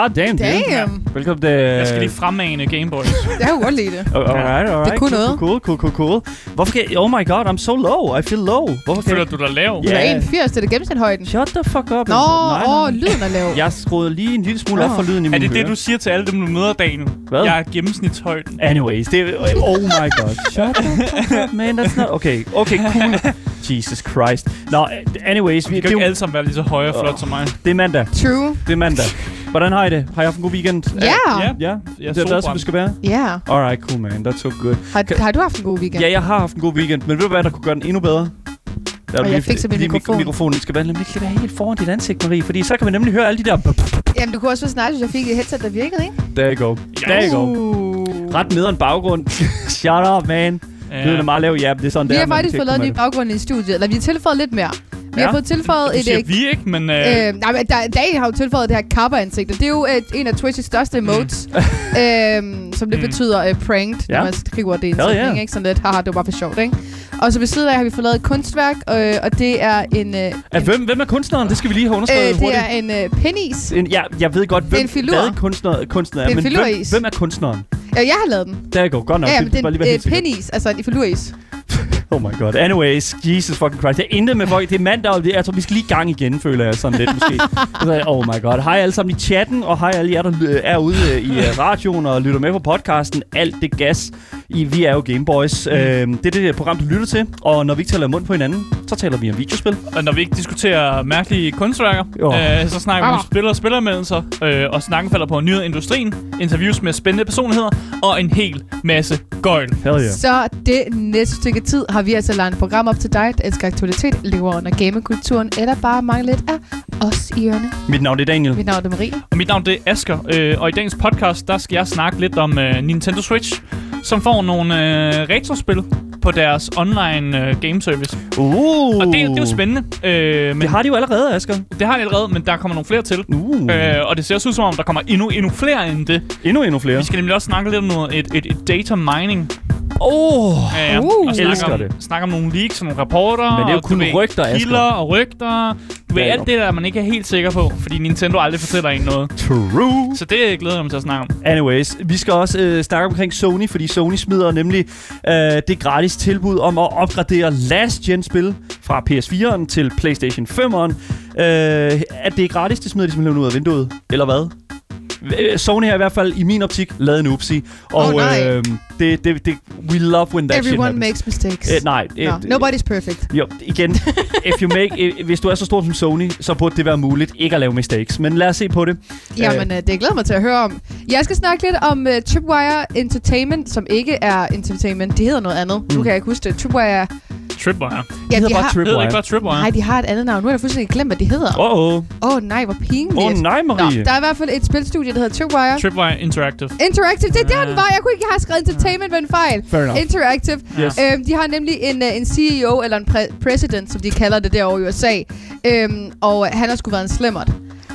God damn, dude. Damn. Velkommen til... Jeg skal lige fremmane Game Boys. Jeg kunne godt lide det. Alright, alright. Det kunne cool, noget. Cool, cool, cool, cool. Hvorfor kan Oh my god, I'm so low. I feel low. Hvorfor kan Føler du dig lav? Du er 81, det er det gennemsnithøjden. Shut the fuck up. Nå, Nej, nej. åh, lyden er lav. Jeg skruede lige en lille smule op Nå. for lyden i Er mine det det, du siger til alle dem, du møder, Daniel? Hvad? Jeg er gennemsnitshøjden. Anyways, det er... Oh my god. Shut the fuck up, man. That's not... Okay, okay, cool. Jesus Christ. Nå, anyways, vi, Vi kan er ikke jo, alle sammen være lige så høje og flot som mig. det er mandag. True. Det er mandag. Hvordan har I det? Har I haft en god weekend? Ja. Ja. Ja, Jeg det er der, som det skal være. Ja. Alright, cool man. That's so good. Har, har du haft en god weekend? Ja, jeg har haft en god weekend, men ved du hvad, der kunne gøre den endnu bedre? Der er Og jeg lige- fikser min lige mik- mikrofon. Mikrofonen skal være nemlig helt foran dit ansigt, Marie, fordi så kan vi nemlig høre alle de der... Jamen, du kunne også være snart, hvis jeg fik et headset, der virkede, ikke? There you go. There you go. Uh. Ret nederen baggrund. Shut up, man. Ja. Lyden er meget lav. Ja, det er sådan, Vi det er. har man faktisk kan fået lavet en ny baggrund i studiet. Eller vi har tilføjet lidt mere. Vi Ja. har fået tilføjet Du et... siger øh, vi ikke, men... Øh, Øh, nej, men der, Daniel har jo tilføjet det her kapper-ansigt, og det er jo øh, en af Twitch's største emotes, øhm, som det Mm. betyder øh, pranked, Ja. når man skriver det i en Hell sætning, yeah. ikke? Sådan lidt, haha, det var bare for sjovt, ikke? Og så ved siden af har vi fået lavet et kunstværk, øh, og det er en... Øh, Ja, en hvem, hvem er kunstneren? Det skal vi lige have øh, underskrevet det hurtigt. er en øh, pennis. En, ja, jeg ved godt, er hvem en hvad kunstner, kunstner er, Det er en men hvem, hvem er kunstneren? Ja, jeg har lavet den. Der går godt nok. Ja, ja, det men det er en sikker. penis, altså en filuris. Oh my god. Anyways, Jesus fucking Christ. Jeg er intet med folk. Det er mandag, og det, jeg tror, vi skal lige gang igen, føler jeg sådan lidt måske. Så, oh my god. Hej alle sammen i chatten, og hej alle jer, der er ude øh, i øh, radioen og lytter med på podcasten. Alt det gas. I, vi er jo Gameboys. Mm. Øh, det er det program, du lytter til. Og når vi ikke taler mund på hinanden, så taler vi om videospil. og når vi ikke diskuterer mærkelige kunstværker, øh, så snakker vi om Ah. spil og spilleranmeldelser, øh, og snakken falder på nyheder industrien, interviews med spændende personligheder, og en hel masse gøjl. Yeah. Så det næste stykke tid har vi altså lavet et program op til dig, der elsker aktualitet, lever under gamekulturen, eller bare mangler lidt af os i ørene. Mit navn er Daniel. Mit navn er Marie. Og mit navn det er Asker, øh, og i dagens podcast, der skal jeg snakke lidt om øh, Nintendo Switch, som får nogle øh, retrospil på deres online øh, game service. Uh. Og det, det er jo spændende. Øh, men Det har de jo allerede, Asger. det har de allerede, men der kommer nogle flere til. Uh. Øh, og det ser også ud som om, der kommer endnu, endnu flere end det. Endnu, endnu flere. Vi skal nemlig også snakke lidt om noget, et, et, et data mining. Oh. Øh, Uh. og snakke Elsker om, det. snakke om nogle leaks og nogle rapporter. Men det er jo kun ved, rygter, Asger. Kilder og rygter. Du ved, Ja, alt det der, man ikke er helt sikker på, fordi Nintendo aldrig fortæller en noget. True. Så det glæder jeg mig til at snakke om. Anyways, vi skal også øh, snakke omkring Sony, fordi Sony smider nemlig øh, det gratis tilbud om at opgradere last gen spil fra PS4'eren til PlayStation 5'eren. Øh, at det er gratis, det smider de simpelthen ud af vinduet. Eller hvad? Øh, Sony har i hvert fald i min optik lavet en upsi. Og Oh, nej. øh, det, det, det, we love when that shit Everyone happens. makes mistakes. Øh, nej, no, øh, nobody's perfect. Jo, igen. if you make, hvis du er så stor som Sony, så burde det være muligt ikke at lave mistakes. Men lad os se på det. Jamen, øh, det glæder mig til at høre om. Jeg skal snakke lidt om uh, Tripwire Entertainment, som ikke er Entertainment. De hedder noget andet. Mm. Nu kan jeg ikke huske det. Tripwire... Tripwire. Ja, det hedder de bare har... Trip- Hedder ikke bare Tripwire? Nej, de har et andet navn. Nu har jeg fuldstændig glemt, hvad de hedder. Åh, Åh, oh, oh. oh, nej, hvor pinligt. åh oh, nej, Nå, Marie. der er i hvert fald et spilstudie, der hedder Tripwire. Tripwire Interactive. Interactive, det er der, den var. Jeg kunne ikke har skrevet Entertainment med en fejl. Fair enough. Interactive. Yes. Øhm, de har nemlig en, øh, en CEO, eller en præ- president, som de kalder det derovre i USA. Øhm, og han har sgu været en slemmert.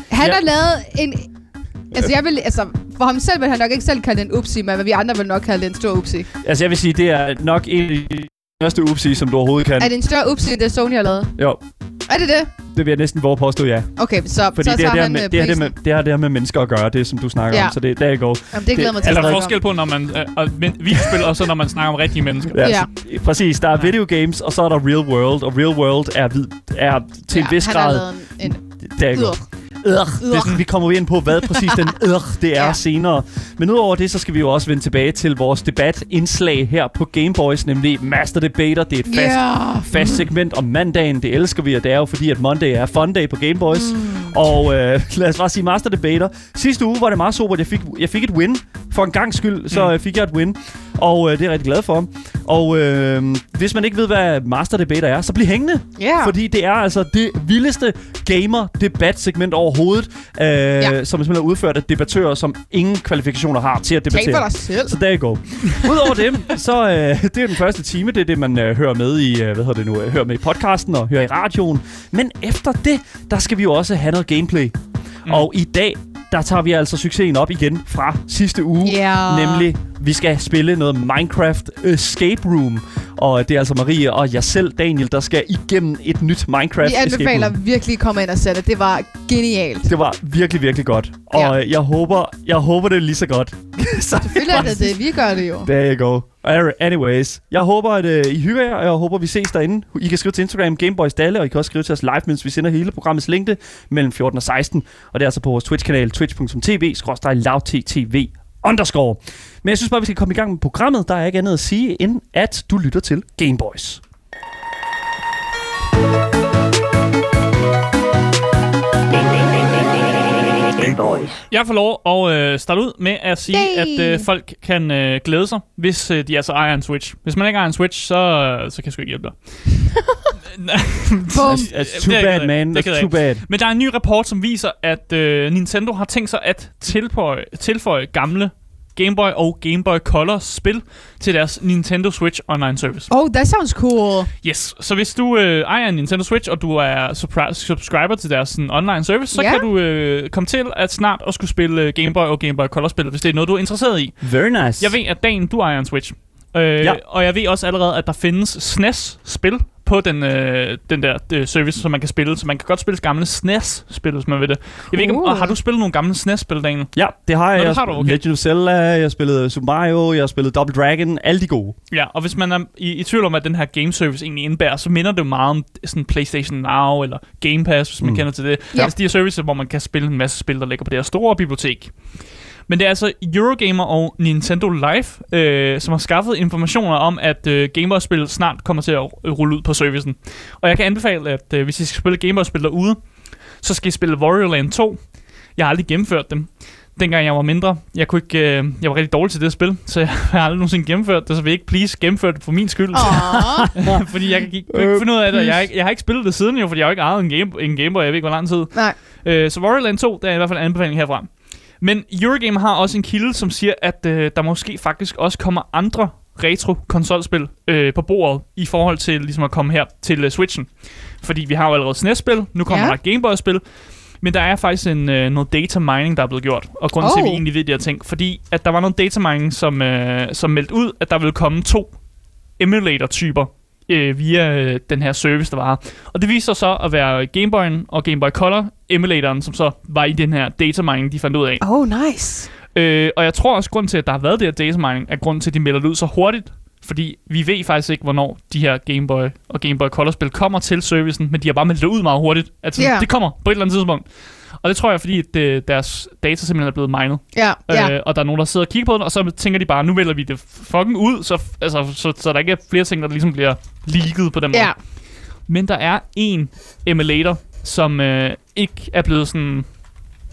Han Ja. har lavet en... Altså, jeg vil, altså, for ham selv vil han nok ikke selv kalde det en upsi, men vi andre vil nok kalde det en stor upsi. Altså, jeg vil sige, det er nok en af de største upsi, som du overhovedet kan. Er det en større upsi, end det Sony har lavet? Jo, Er det det? det vil jeg næsten våge at påstå, ja. Okay, så, Fordi så det, er det, her han med, øh, det, er det, med, det har det her med mennesker at gøre, det som du snakker Ja. om. Så det, der er go. Jamen, det glæder mig til Er at der om. forskel på, når man øh, men, videospil, og så når man snakker om rigtige mennesker? Ja, Ja. så- Præcis, der er video games, og så er der real world. Og real world er, vid, er til en vis han har grad... lavet en... en Der er. Øh, det er sådan, vi kommer ind på, hvad præcis den øh, det er Ja. senere. Men udover det, så skal vi jo også vende tilbage til vores debatindslag her på Gameboys, nemlig Master Debater. Det er et fast, Ja. fast segment om mandagen. Det elsker vi, og det er jo fordi, at Monday er fun day på Gameboys. Mm. Og øh, lad os bare sige Master Debater. Sidste uge var det meget sobert. Jeg fik, jeg fik et win. For en gang skyld, så Mm. fik jeg et win. Og øh, det er jeg rigtig glad for. Og øh, hvis man ikke ved, hvad Master Debater er, så bliv hængende. Ja. Fordi det er altså det vildeste gamer-debatsegment overhovedet, øh, ja. som simpelthen er udført af debattører, som ingen kvalifikationer har til at debattere. for dig selv. Så der you go. Udover det, så øh, det er den første time, det er det, man øh, hører med i, øh, hvad hedder det nu, øh, hører med i podcasten og hører i radioen. Men efter det, der skal vi jo også have noget gameplay. Mm. Og i dag, der tager vi altså succesen op igen fra sidste uge. Ja. Nemlig, vi skal spille noget Minecraft Escape Room. Og det er altså Marie og jeg selv, Daniel, der skal igennem et nyt Minecraft Vi Escape anbefaler Room. virkelig at komme ind og sætte. Det var genialt. Det var virkelig, virkelig godt. Og Ja. øh, jeg håber, jeg håber, det er lige så godt. så Selvfølgelig er det det. Vi gør det jo. There you go. Anyways, jeg håber, at uh, I hygger jer, og jeg håber, vi ses derinde. I kan skrive til Instagram Gameboys Dalle, og I kan også skrive til os live, mens vi sender hele programmets længde mellem 14 og 16. Og det er altså på vores Twitch-kanal, twitch.tv, underscore. Men jeg synes bare, vi skal komme i gang med programmet. Der er ikke andet at sige, end at du lytter til Gameboys. Jeg får lov at øh, starte ud med at sige, Yay! at øh, folk kan øh, glæde sig, hvis øh, de altså ejer en Switch. Hvis man ikke ejer en Switch, så, øh, så kan jeg sgu ikke hjælpe dig. Bum. That's too Det er bad, man. det That's too bad. Men der er en ny rapport, som viser, at øh, Nintendo har tænkt sig at tilføje, tilføje gamle Game Boy og Game Boy Color spil til deres Nintendo Switch online service. Oh, that sounds cool. Yes, så hvis du øh, ejer en Nintendo Switch, og du er subscriber til deres sådan, online service, så Ja. kan du øh, komme til at snart at skulle spille øh, Game Boy og Game Boy Color spil, hvis det er noget, du er interesseret i. Very nice. Jeg ved, at dagen du ejer en Switch. Øh, Ja. Og jeg ved også allerede, at der findes SNES-spil på den, øh, den der øh, service, som man kan spille. Så man kan godt spille gamle SNES-spil, hvis man vil det. Jeg ved ikke, om, har du spillet nogle gamle SNES-spil, Daniel? Ja, det har jeg. Nå, det jeg har du, okay. Legend of Zelda, jeg har spillet Super Mario, jeg har spillet Double Dragon, alle de gode. Ja, og hvis man er i, i tvivl om, hvad den her game service egentlig indebærer, så minder det jo meget om sådan PlayStation Now eller Game Pass, hvis man Mm. kender til det. Ja. Altså de her services, hvor man kan spille en masse spil, der ligger på det her store bibliotek. Men det er altså Eurogamer og Nintendo Live, øh, som har skaffet informationer om, at øh, Gameboy-spil snart kommer til at øh, rulle ud på servicen. Og jeg kan anbefale, at øh, hvis I skal spille Gameboy-spil derude, så skal I spille Wario Land 2. Jeg har aldrig gennemført dem. Dengang jeg var mindre, jeg, kunne ikke, øh, jeg var rigtig dårlig til det spil, så jeg har aldrig nogensinde gennemført det, så vil jeg ikke please gennemføre det for min skyld. Fordi jeg kan ikke, kunne ikke finde ud af det. Jeg, har ikke- jeg har ikke spillet det siden jo, fordi jeg har ikke ejet en, game, en Game Boy, jeg ved ikke hvor lang tid. Nej. Øh, så Wario Land 2, der er i hvert fald en anbefaling herfra. Men Eurogamer har også en kilde, som siger, at øh, der måske faktisk også kommer andre retro-konsolspil øh, på bordet i forhold til ligesom at komme her til øh, Switchen. Fordi vi har jo allerede SNES-spil, nu kommer Ja. ja. der Game Boy-spil, men der er faktisk en, øh, noget data mining, der er blevet gjort. Og grunden oh. til, at vi Oh. egentlig ved de her ting, fordi at der var noget data mining, som, øh, som meldte ud, at der ville komme to emulator-typer øh, via øh, den her service, der var. Og det viser sig så at være Game Boy'en og Game Boy Color emulatoren, som så var i den her data mining, de fandt ud af. Oh, nice. Øh, og jeg tror også, grund til, at der har været det her data mining, er grund til, at de melder det ud så hurtigt. Fordi vi ved faktisk ikke, hvornår de her Game Boy og Game Boy Color-spil kommer til servicen, men de har bare meldt det ud meget hurtigt. Altså, Ja. det kommer på et eller andet tidspunkt. Og det tror jeg, fordi øh, deres data simpelthen er blevet minet. Ja, ja. Øh, og der er nogen, der sidder og kigger på den, og så tænker de bare, nu vælger vi det fucking ud, så, altså, så, så der ikke er flere ting, der ligesom bliver leaget på den måde. Ja. Men der er en emulator, som øh, ikke er blevet sådan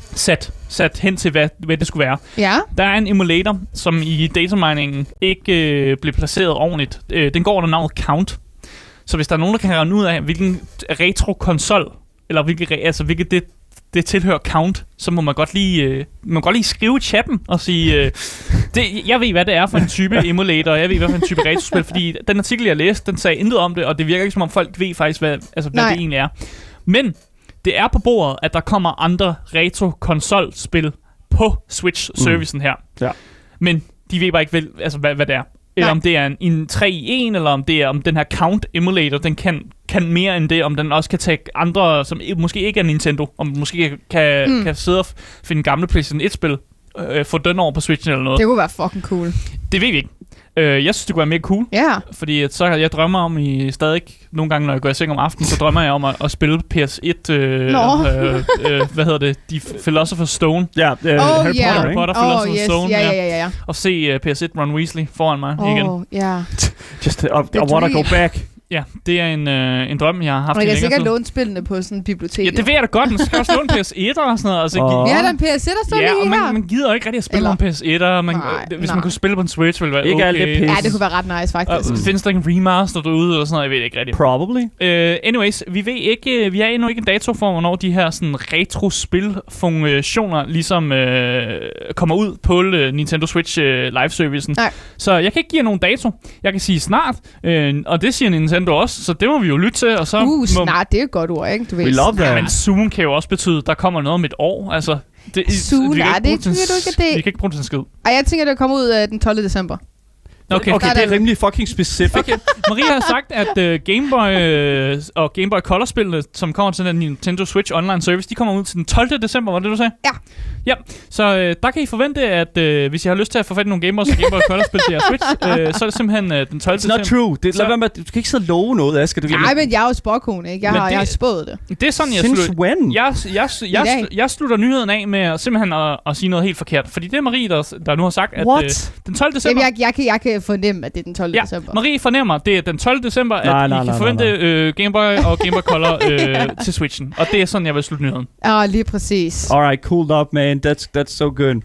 sat, sat hen til, hvad, hvad det skulle være. Ja. Der er en emulator, som i dataminingen ikke øh, blev placeret ordentligt. Øh, den går under navnet Count. Så hvis der er nogen, der kan regne ud af, hvilken retro-konsol, eller hvilket, re- altså, hvilket det, det tilhører Count, så må man godt lige, øh, man må godt lige skrive i chatten og sige, øh, det, jeg ved, hvad det er for en type emulator, og jeg ved, hvad for en type retrospil, fordi den artikel, jeg læste, den sagde intet om det, og det virker ikke, som om folk ved faktisk, hvad, altså, hvad Nej. det egentlig er. Men det er på bordet, at der kommer andre retro-konsolspil på Switch-servicen her. Ja. Men de ved bare ikke, vel, altså, hvad, hvad det er. Eller Nej. om det er en, en 3 i 1, eller om det er om den her Count Emulator, den kan, kan mere end det, om den også kan tage andre, som måske ikke er Nintendo, om den måske kan, kan, Mm. kan sidde og finde gamle PlayStation 1-spil, øh, få den over på Switchen eller noget. Det kunne være fucking cool. det ved vi ikke. Øh, jeg synes, det kunne være mere cool, Ja. fordi at så jeg drømmer om i stadig nogle gange, når jeg går i seng om aftenen, så drømmer jeg om at, at spille PS1, øh, Nå. øh, øh, hvad hedder det, de Philosopher's Stone, Ja, uh, Oh, Harry yeah. Potter, Harry? Potter, Åh, Philosopher's yes. Stone, Ja, ja, ja, ja. og se uh, PS1 Ron Weasley foran mig oh. igen. Åh, ja. Just, uh, I, The I wanna go back. Ja, det er en, øh, en drøm, jeg har haft Man i kan sikkert tid. låne spillene på sådan et bibliotek. Ja, det ved jeg da godt, men så skal jeg også låne PS1'er og sådan noget. Altså, Vi har da en PS1, der står ja, og lige man, her. man gider jo ikke rigtig at spille Eller- nogle PS1'er. Man, Nej, øh, hvis nej. man kunne spille på en Switch, ville det være Ikke okay. alt det pis. Ja, det kunne være ret nice, Og, faktisk. Mm. findes der ikke en remaster derude eller sådan noget? Jeg ved det ikke rigtigt. Probably. Uh, anyways, vi ved ikke, øh, vi har endnu ikke en dato for, hvornår de her sådan retro-spil-funktioner ligesom uh, kommer ud på uh, Nintendo Switch uh, live-servicen. Så jeg kan ikke give jer nogen dato. Jeg kan sige snart, uh, og det siger Nintendo også, så det må vi jo lytte til. Og så Uh, må, snart, det er et godt ord, ikke? Du ved, We love Ja, that. men soon kan jo også betyde, at der kommer noget om et år. Altså, Det, Soon, vi kan nej, ikke bruge det jeg s- ikke, at det- Vi kan ikke bruge det til en skid. Ej, jeg tænker, det kommer ud øh, den 12. december. Okay. okay, det er rimelig fucking specific. Okay, Maria har sagt, at uh, Game Boy uh, og Game Boy Color-spillene, som kommer til den Nintendo Switch Online Service, de kommer ud til den 12. december, var det, du sagde? Ja. Ja, så uh, der kan I forvente, at uh, hvis I har lyst til at få fat i nogle Game Boys og Game Boy Color-spil til jeres Switch, uh, så er det simpelthen uh, den 12. It's not december. true. Det, Så- lad være med, du skal ikke sidde og love noget, Asger. Du, Nej, men jeg er jo sporkone, ikke? Jeg Men har, det- jeg har spået det. Det er sådan, jeg Since slutter. when? Jeg, jeg, jeg, dag. jeg, jeg slutter nyheden af med at simpelthen at, at sige noget helt forkert. Fordi det er Marie, der, der nu har sagt, at What? uh, den 12. Jamen, december... jeg, jeg, kan, jeg kan fornemme, at det er den 12. Ja, december. Marie fornemmer, det er den 12. december, at Nej, I nej, kan nej, forvente nej, øh, Game Boy og Game Boy Color øh, til Switchen. Og det er sådan, jeg vil slutte nyheden. Ja, lige præcis. Alright, cool up, man. That's that's so good.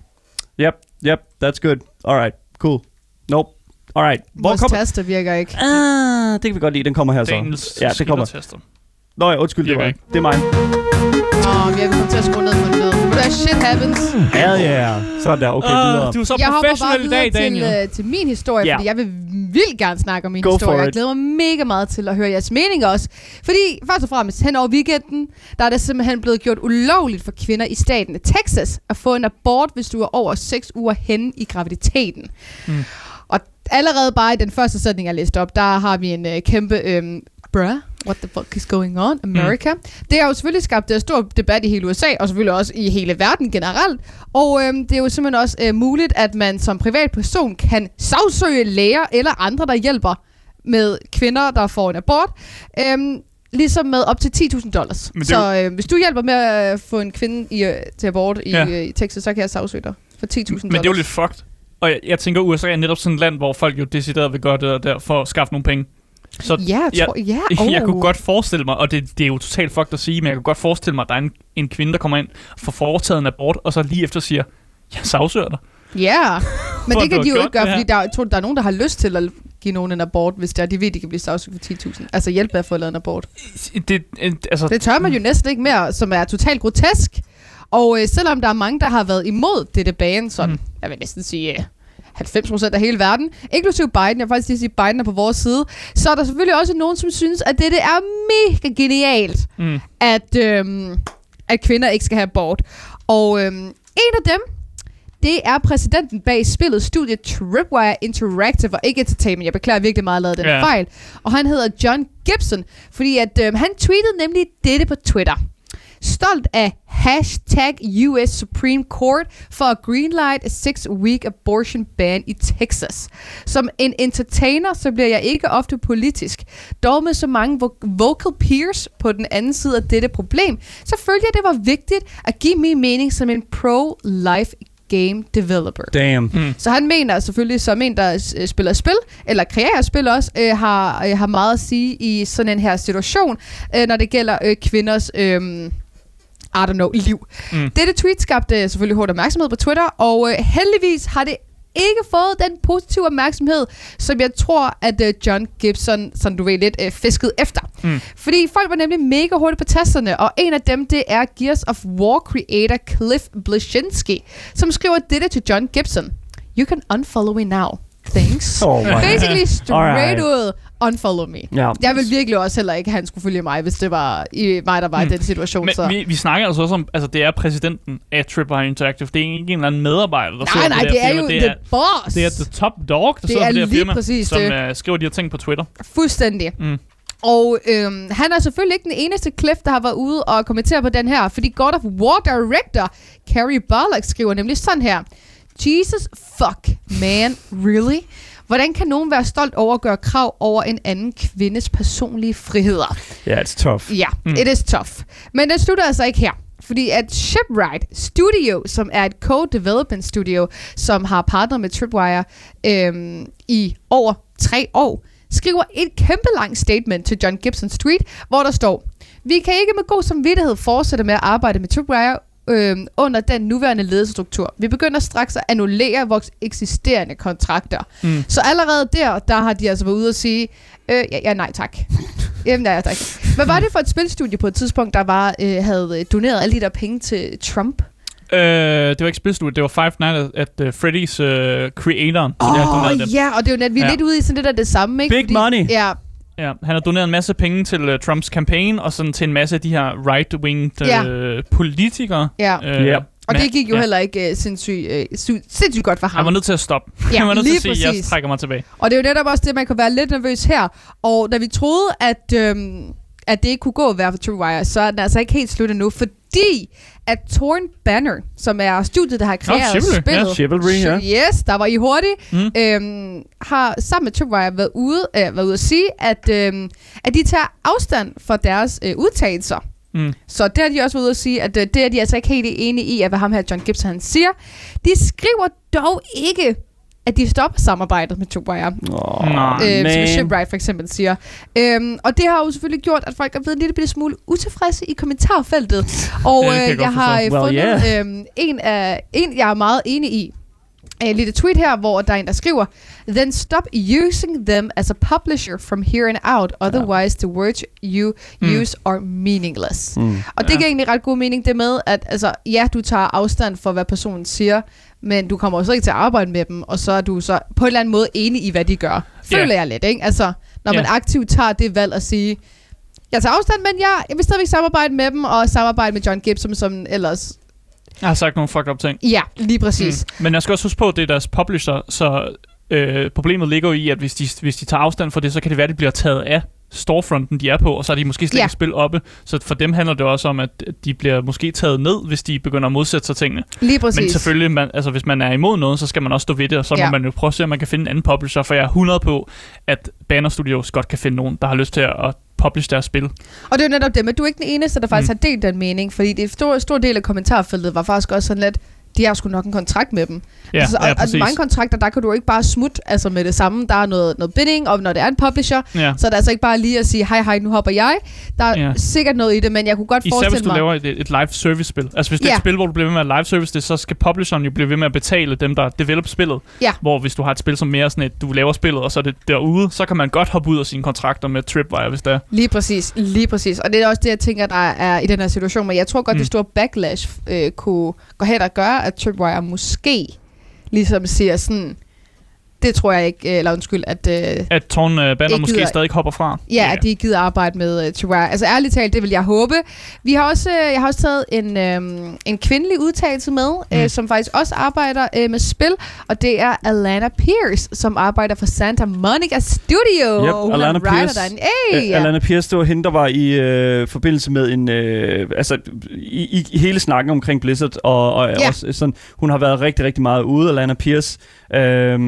Yep, yep, that's good. Alright, cool. Nope. Alright. Hvor Vores kommer... taster virker ikke. Ah, det kan vi godt lide. Den kommer her så. Daniels Ja, det kommer. skillertester. Nå ja, undskyld, det var ikke. Det er mig. Åh, vi er kommet til at skrue ned på den hvad, shit happens. Hell yeah. Sådan der, okay, videre. Uh, du er så Jeg professionel i dag, videre til, Daniel. øh, til min historie, Ja. fordi jeg vil vildt gerne snakke om min Go historie. Jeg glæder mig mega meget til at høre jeres mening også. Fordi først og fremmest, hen over weekenden, der er det simpelthen blevet gjort ulovligt for kvinder i staten af Texas at få en abort, hvis du er over 6 uger henne i graviditeten. Mm. Og allerede bare i den første sætning, jeg læste op, der har vi en øh, kæmpe... Øh, bruh, what the fuck is going on, America? Mm. Det har jo selvfølgelig skabt uh, stor debat i hele USA, og selvfølgelig også i hele verden generelt. Og øhm, det er jo simpelthen også øh, muligt, at man som privatperson kan sagsøge læger eller andre, der hjælper med kvinder, der får en abort. Øhm, ligesom med op til 10.000 dollars. Er Så øh, hvis du hjælper med at øh, få en kvinde i, øh, til abort i, Ja. øh, i Texas, så kan jeg sagsøge dig for 10.000 dollars. Men det er jo lidt fucked. Og jeg, jeg tænker, USA er netop sådan et land, hvor folk jo decideret vil gøre det der for at skaffe nogle penge. Så Ja, jeg tror, ja. oh. jeg kunne godt forestille mig, og det, det er jo totalt fucked at sige, men jeg kunne godt forestille mig, at der er en, en kvinde, der kommer ind for foretaget en abort, og så lige efter siger, jeg sagsøger dig. Ja, men For det kan de jo ikke gøre, fordi der, jeg tror, der er nogen, der har lyst til at give nogen en abort, hvis der, de ved, de kan blive sagsøgt for 10.000. Altså hjælp at få lavet en abort. Det, altså, Det tør man jo næsten ikke mere, som er totalt grotesk. Og øh, selvom der er mange, der har været imod dette ban, sådan, Mm. mm. jeg vil næsten sige øh, 90% af hele verden, inklusive Biden, jeg vil faktisk lige sige, Biden er på vores side, så er der selvfølgelig også nogen, som synes, at dette er mega genialt mm, at, øhm, at kvinder ikke skal have abort. Og øhm, en af dem, det er præsidenten bag spillet studie Tripwire Interactive og ikke Entertainment. Jeg beklager virkelig meget, at jeg lavede den Ja. fejl. Og han hedder John Gibson, fordi at, øhm, han tweetede nemlig dette på Twitter. Stolt af hashtag US Supreme Court for at greenlight a six-week abortion ban i Texas. Som en entertainer, så bliver jeg ikke ofte politisk. Dog med så mange vo- vocal peers på den anden side af dette problem, så følte jeg, det var vigtigt at give min mening som en pro-life game developer. Damn. mm. Så han mener selvfølgelig, som en, der øh, spiller spil, eller kreerer spil også, øh, har, øh, har meget at sige i sådan en her situation, øh, når det gælder øh, kvinders... Øh, I don't know, liv. Mm. Dette tweet skabte øh, selvfølgelig hård opmærksomhed på Twitter, og øh, heldigvis har det ikke fået den positive opmærksomhed, som jeg tror, at øh, John Gibson, som du ved lidt, øh, fiskede efter. Mm. Fordi folk var nemlig mega hurtigt på tasterne, og en af dem, det er Gears of War creator Cliff Bleszinski, som skriver dette til John Gibson. You can unfollow me now. Thanks. Oh my Basically straight Alright. ud, unfollow me. Ja. Jeg vil virkelig også heller ikke, at han skulle følge mig, hvis det var i mig, der var Hmm. i den situation. Men så. vi, vi snakker altså også om, altså det er præsidenten af Tripwire Interactive. Det er ikke en eller anden medarbejder, der sidder Nej, på nej, det, her det er firma. jo det the er, boss. det er the top dog, der Det sidder er på det her lige firma, præcis som det. uh, skriver de her ting på Twitter. Fuldstændig. Mm. Og øhm, han er selvfølgelig ikke den eneste Cliff, der har været ude og kommentere på den her, fordi God of War director Carrie Bullock skriver nemlig sådan her. Jesus fuck, man, really? Hvordan kan nogen være stolt over at gøre krav over en anden kvindes personlige friheder? Yeah, it's tough. Ja, Mm. mm. it is tough. Men det slutter altså ikke her. Fordi at Shipwright Studio, som er et co-development studio, som har partneret med Tripwire øhm, i over tre år, skriver et kæmpe langt statement til John Gibsons tweet, hvor der står, vi kan ikke med god samvittighed fortsætte med at arbejde med Tripwire øhm, under den nuværende ledelsesstruktur. Vi begynder straks at annullere vores eksisterende kontrakter. Mm. Så allerede der, der har de altså været ude og sige, øh, ja, ja, nej tak. Jamen, ja, tak. Hvad var det for et spilstudie på et tidspunkt, der var, øh, havde doneret alle de der penge til Trump? Uh, det var ikke spilstudiet, det var Five Nights at uh, Freddy's uh, creator. som jeg har Åh, dem. ja, og det er jo net, vi er Ja. lidt ude i sådan det der det samme, ikke? Big money. Ja, Ja, han har doneret en masse penge til uh, Trumps campaign, og sådan til en masse af de her right-winged uh, Ja. politikere. ja. Uh, Ja. Og Men- det gik jo ja. heller ikke uh, sindssygt, uh, sy- sindssygt godt for Han var ham. nødt til at stoppe. Ja, han var nødt til at sige, at jeg præcis. trækker mig tilbage. Og det er jo netop også det, man kan være lidt nervøs her. Og da vi troede, at, øhm, at det ikke kunne gå at være for Tripwire, så er den altså ikke helt slut endnu, fordi at Torn Banner, som er studiet, der har kreeret Chivalry, spillet, ja. Chivalry, ja. Yes, der var I hurtige. Mm. Øhm, har sammen med Tripwire været ude, øh, været ude at sige, at, øhm, at de tager afstand fra deres øh, udtalelser. Mm. Så det har de også været ude at sige, at øh, det er de altså ikke helt enige i, at hvad ham her John Gibson han siger. De skriver dog ikke, at de stopper samarbejdet med Tripwire. Oh, Nej. Øh, som Shipwright for eksempel siger. Øhm, og det har jo selvfølgelig gjort, at folk er blevet en lille bitte smule utilfredse i kommentarfeltet. Og øh, jeg jeg har øh. Well, fundet øhm, en, af, en, jeg er meget enig i. En lille tweet her, hvor der er en, der skriver Then stop using them as a publisher from here and out, otherwise the words you Mm. use are meaningless. Mm. Og det Ja. giver egentlig ret god mening, det med, at altså, ja, du tager afstand for, hvad personen siger, men du kommer også ikke til at arbejde med dem, og så er du så på en eller anden måde enig i, hvad de gør. Føler Ja. jeg lidt, ikke? Altså, når man Ja. aktivt tager det valg at sige, jeg tager afstand, men jeg, jeg vil stadigvæk samarbejde med dem, og samarbejde med John Gibson, som ellers... Jeg har sagt nogle fucked up ting. Ja, lige præcis. Mm. Men jeg skal også huske på, at det er deres publisher, så øh, problemet ligger jo i, at hvis de, hvis de tager afstand fra det, så kan det være, at de bliver taget af storefronten, de er på, og så er de måske slet Ja. ikke spil oppe. Så for dem handler det også om, at de bliver måske taget ned, hvis de begynder at modsætte sig tingene. Lige præcis. Men selvfølgelig, man, altså, hvis man er imod noget, så skal man også stå ved det, og så Ja. må man jo prøve at se, om man kan finde en anden publisher, for jeg er 100 på, at Banner Studios godt kan finde nogen, der har lyst til at at publish deres spil. Og det er jo netop det, men du er ikke den eneste, der faktisk Mm. har delt den mening, fordi det er en stor, stor del af kommentarfeltet var faktisk også sådan lidt, de har sgu nok en kontrakt med dem. Ja, altså, ja, og, og præcis. mange kontrakter, der kan du ikke bare smutte altså med det samme. Der er noget, noget bidding, og når det er en publisher, Ja. så er det altså ikke bare lige at sige, hej hej, nu hopper jeg. Der er Ja. sikkert noget i det, men jeg kunne godt Især hvis forestille du mig... laver et, et live service spil. Altså hvis det er Ja. et spil, hvor du bliver ved med at live service det, så skal publisheren jo blive ved med at betale dem, der develop spillet. Ja. Hvor hvis du har et spil som mere sådan et, du laver spillet, og så er det derude, så kan man godt hoppe ud af sine kontrakter med Tripwire, hvis det er. Lige præcis, lige præcis. Og det er også det, jeg tænker, der er i den her situation. Men jeg tror godt. Mm. det store backlash øh, kunne gå hen og gøre, at Tripwire måske ligesom siger sådan... Det tror jeg ikke, øh, eller undskyld, at, øh, At Torn uh, Banner måske gider- stadig hopper fra. ja, at de gider arbejde med uh, Tripwire. Altså ærligt talt, det vil jeg håbe. Vi har også, øh, jeg har også taget en, øh, en kvindelig udtalelse med, mm. øh, Mm. som faktisk også arbejder øh, med spil, og det er Alana Pierce, som arbejder for Santa Monica Studio. Yep, Hun Alana er Pierce. derinde. Hey, Øh, Alana Pierce, det var hende, der var i øh, forbindelse med en... Øh, altså, i, i, i hele snakken omkring Blizzard, og, og Ja. også sådan, hun har været rigtig, rigtig meget ude, Alana Pierce, øh,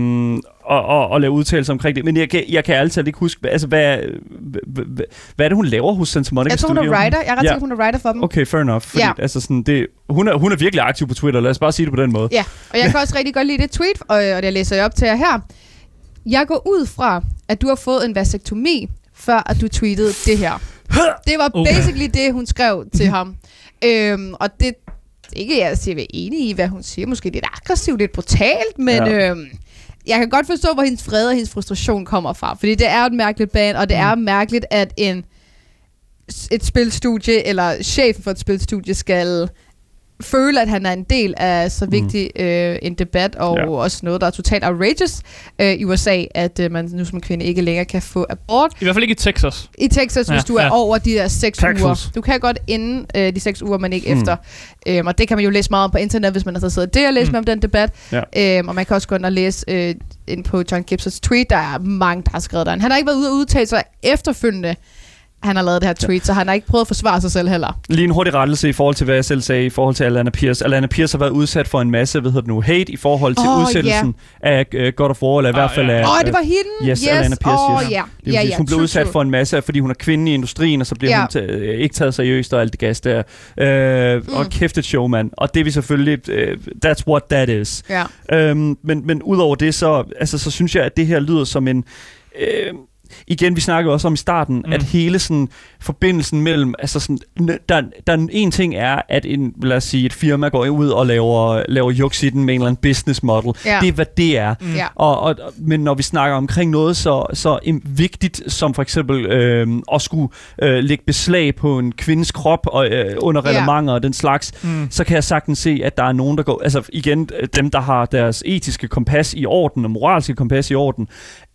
og, og, og lave udtalelser omkring det. Men jeg kan, jeg kan altid ikke huske, altså, hvad, hvad, hvad, hvad er det, hun laver hos Santa Monica Jeg tror, hun er writer. Jeg er ret Ja. sikker, hun er writer for dem. Okay, fair enough. Fordi, Ja. altså, sådan, det, hun, er, hun er virkelig aktiv på Twitter, lad os bare sige det på den måde. Ja, og jeg kan også rigtig godt lide det tweet, og, og det læser jeg op til jer her. Jeg går ud fra, at du har fået en vasektomi, før at du tweetede det her. Det var Okay. basically det, hun skrev til ham. Øhm, og det ikke jeg siger, jeg er enig i, hvad hun siger. Måske lidt aggressivt, lidt brutalt, men ja. øhm, jeg kan godt forstå, hvor hendes fred og hendes frustration kommer fra. Fordi det er et mærkeligt band, og det Mm. er mærkeligt, at en et spilstudie, eller chefen for et spilstudie, skal føle, at han er en del af så vigtig mm. øh, en debat, og Ja. også noget, der er totalt outrageous øh, i USA, at øh, man nu som kvinde ikke længere kan få abort. I hvert fald ikke i Texas. I Texas, Ja, hvis du er ja. over de der seks Texas. uger. Du kan godt inden øh, de seks uger, men ikke Mm. mm. efter. Øhm, og det kan man jo læse meget om på internet, hvis man har siddet det og læst Mm. mm. om den debat. Ja. Øhm, og man kan også gå ind og læse øh, ind på John Gibsons tweet. Der er mange, der har skrevet der. Han har ikke været ude og udtale sig efterfølgende. Han har lavet det her tweet, så han har ikke prøvet at forsvare sig selv heller. Lige en hurtig rettelse i forhold til, hvad jeg selv sagde i forhold til Alana Pierce. Alana Pierce har været udsat for en masse, hvad hedder det nu, hate i forhold til Åh, udsættelsen af uh, God of War, eller i Ah, hvert fald ja. af... Åh, oh, det var hende? yes, Alana Pierce, Åh, yes. ja. Det ja, ja, ja. hun blev true, udsat true. for en masse, fordi hun er kvinde i industrien, og så bliver Ja. hun ta- øh, ikke taget seriøst og alt det gas der. Øh, mm. Og kæft et show, mand. Og det er vi selvfølgelig... Øh, that's what that is. Ja. Øhm, men, men udover det, så, altså, så synes jeg, at det her lyder som en... Øh, igen, vi snakkede også om i starten, Mm. at hele sådan forbindelsen mellem, altså sådan, der, der er en ting er, at en, lad os sige, et firma går ud og laver, laver juks i den med en eller anden business model. Ja. Det er, hvad det er. Mm. Ja. Og, og, men når vi snakker omkring noget så, så vigtigt som for eksempel øh, at skulle øh, lægge beslag på en kvindes krop og, øh, under Ja. relevanter og den slags, Mm. så kan jeg sagtens se, at der er nogen, der går... Altså igen, øh, dem, der har deres etiske kompas i orden og moralske kompas i orden,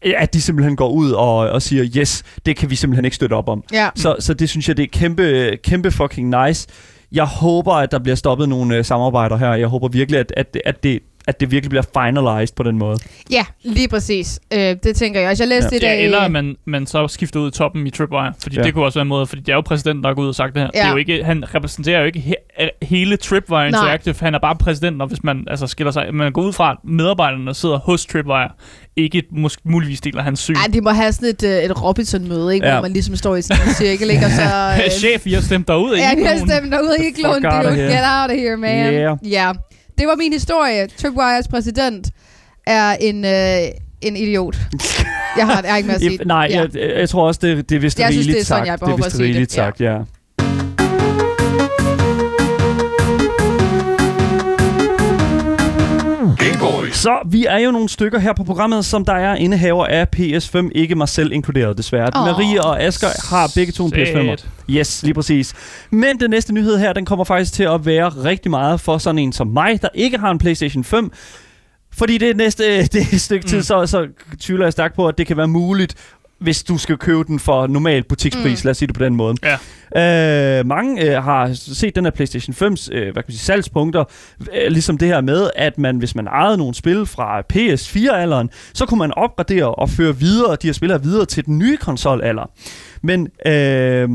at de simpelthen går ud og, og siger, yes, det kan vi simpelthen ikke støtte op om. Ja. Så, så det synes jeg, det er kæmpe, kæmpe fucking nice. jeg håber, at der bliver stoppet nogle øh, samarbejder her. Jeg håber virkelig, at, at, at det at det virkelig bliver finalized på den måde. Ja, lige præcis. Øh, det tænker jeg også. Jeg læste Ja. det Ja, der... eller at man, man så skifter ud i toppen i Tripwire. Fordi Ja. ja. det kunne også være en måde, fordi det er jo præsidenten, der er gået ud og sagt det her. Ja. Det er jo ikke, han repræsenterer jo ikke he, hele Tripwire Nej. Interactive. Han er bare præsidenten, og hvis man altså, skiller sig... Man går ud fra, at medarbejderne sidder hos Tripwire, ikke mås- muligvis deler hans syn. Ej, de må have sådan et, øh, et Robinson-møde, ikke? Ja. Hvor man ligesom står i sådan en cirkel, ikke? Og så... Øh, Chef, I har stemt dig ud af Ja, vi har stemt derude i here. get out of here, man. Yeah. Ja. Det var min historie. Tripwires præsident er en, øh, en idiot. Jeg har, jeg har ikke mere at sige. Nej, ja. jeg, jeg tror også, det, det er vist Jeg synes, rigeligt det er sådan, sagt. jeg har behov for at sige det. rigeligt sagt, ja. Så vi er jo nogle stykker her på programmet, som der er indehaver af PS5, ikke mig selv inkluderet desværre. Åh, Marie og Asger har begge to en PS5'er. Sæt. Yes, lige præcis. Men den næste nyhed her, den kommer faktisk til at være rigtig meget for sådan en som mig, der ikke har en PlayStation 5. Fordi det næste det er et stykke tid, Mm. så, så tvivler jeg stærkt på, at det kan være muligt, hvis du skal købe den for normal butikspris, Mm. lad os sige det på den måde. Ja. Øh, mange øh, har set den her PlayStation 5's øh, hvad kan man sige, salgspunkter, øh, ligesom det her med, at man, hvis man ejede nogle spil fra PS4-alderen, så kunne man opgradere og føre videre de her spillere videre til den nye konsolalder. Men øh,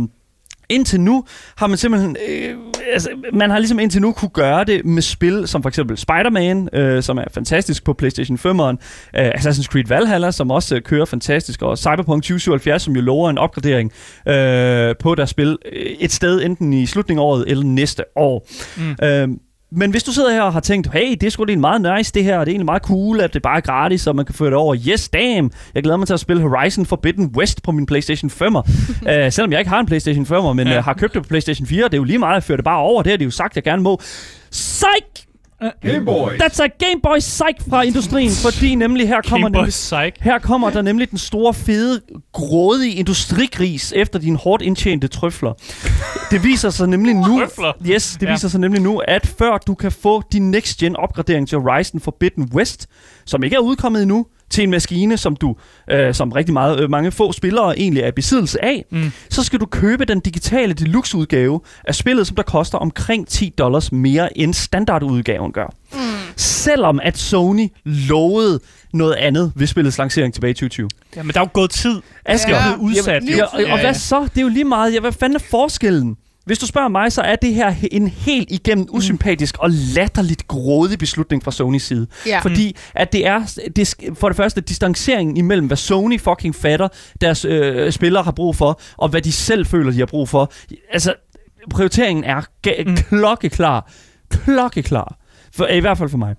indtil nu har man simpelthen, øh, altså, man har ligesom indtil nu kunne gøre det med spil som for eksempel Spider-Man, øh, som er fantastisk på PlayStation 5'eren, øh, Assassin's Creed Valhalla, som også øh, kører fantastisk, og Cyberpunk 2077, som jo lover en opgradering øh, på deres spil øh, et sted enten i slutningen af året eller næste år. Mm. Øh, men hvis du sidder her og har tænkt, hey, det er sgu egentlig meget nice det her, og det er egentlig meget cool, at det bare er gratis, og man kan føre det over. Yes, damn! Jeg glæder mig til at spille Horizon Forbidden West på min PlayStation 5'er. uh, selvom jeg ikke har en PlayStation 5'er, men ja. uh, har købt det på PlayStation 4, det er jo lige meget at føre det bare over. Det har de jo sagt, jeg gerne må. Psych! Gameboy. That's a Game Boy Psych fra industrien, fordi nemlig her kommer Game Boy nemlig, Psych. her kommer der nemlig den store, fede, grådige industrigris efter dine hårdt indtjente trøfler. Det viser sig nemlig nu, Trøfler? yes, det Ja. viser sig nemlig nu, at før du kan få din next gen opgradering til Horizon Forbidden West, som ikke er udkommet endnu, til en maskine, som du, øh, som rigtig meget, øh, mange få spillere egentlig er i besiddelse af, Mm. så skal du købe den digitale deluxe udgave af spillet, som der koster omkring 10 dollars mere end standardudgaven gør. Mm. Selvom at Sony lovede noget andet ved spillets lancering tilbage i 2020. Ja, men der er jo gået tid. Asger, Ja. Blevet udsat. Ja, jo. og, og, og hvad så? Det er jo lige meget. Ja, hvad fanden er forskellen? Hvis du spørger mig, så er det her he- en helt igennem usympatisk og latterligt grådig beslutning fra Sonys side. Ja. Fordi at det er, det, for det første, distanceringen imellem, hvad Sony fucking fatter, deres øh, spillere har brug for, og hvad de selv føler, de har brug for. Altså, prioriteringen er Mm. klokkeklar. Klokkeklar. For, I hvert fald for mig.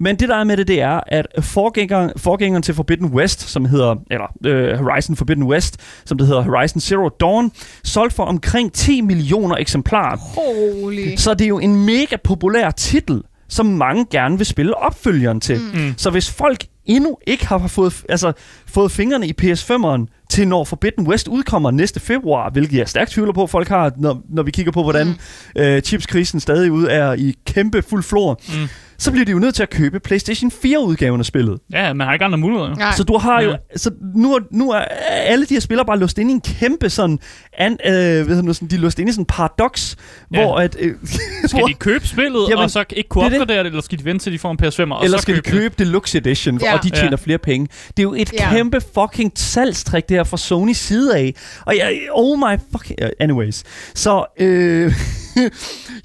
Men det der er med det, det er, at forgængeren, forgængeren til Forbidden West, som hedder, eller øh, Horizon Forbidden West, som det hedder Horizon Zero Dawn, solgte for omkring 10 millioner eksemplarer. Holy. Så det er jo en mega populær titel, som mange gerne vil spille opfølgeren til. Mm. Mm. Så hvis folk endnu ikke har fået, altså, fået fingrene i PS5'eren til når Forbidden West udkommer næste februar, hvilket jeg stærkt tvivler på, at folk har, når, når vi kigger på, hvordan mm. øh, chipskrisen stadig ud er i kæmpe fuld flor, Mm. så bliver de jo nødt til at købe PlayStation 4-udgaven af spillet. Ja, man har ikke andre muligheder. Nej. Så du har jo, Ja. så nu, er- nu er alle de her spillere bare låst inde i en kæmpe sådan, an, øh, det nu, sådan, de er låst inde i sådan en paradoks, Ja. hvor at, øh, Skal de købe spillet, Jamen, og så ikke kunne det er det. opgradere det, eller skal de vente til de får en PS5, og eller så skal de købe det? købe Deluxe Edition, Ja. og de tjener Ja. flere penge. Det er jo et Ja. kæmpe fucking salgstrik, det her fra Sony side af. Og jeg, oh my fucking... Anyways. Så, øh,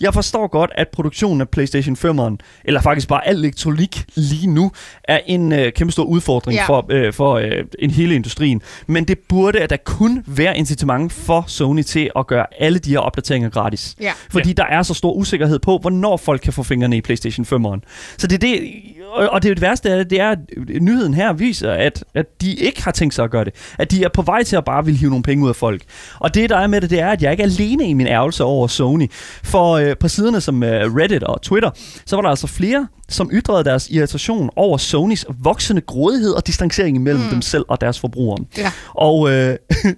jeg forstår godt, at produktionen af PlayStation 5'eren, eller faktisk bare al elektronik lige nu, er en øh, kæmpe stor udfordring Ja. for, øh, for øh, en hele industrien. Men det burde at der kun være incitament for Sony til at gøre alle de her opdateringer gratis. Ja. Fordi der er så stor usikkerhed på, hvornår folk kan få fingrene i PlayStation 5'eren. Så det er det, og og det, er det værste af det, det er, at nyheden her viser, at, at de ikke har tænkt sig at gøre det. At de er på vej til at bare vil hive nogle penge ud af folk. Og det, der er med det, det er, at jeg ikke er alene i min ærgelse over Sony. For øh, på siderne som øh, Reddit og Twitter, så var der altså flere, som ytrede deres irritation over Sonys voksende grådighed og distancering imellem Mm. mm. dem selv og deres forbrugere. Ja. Og øh,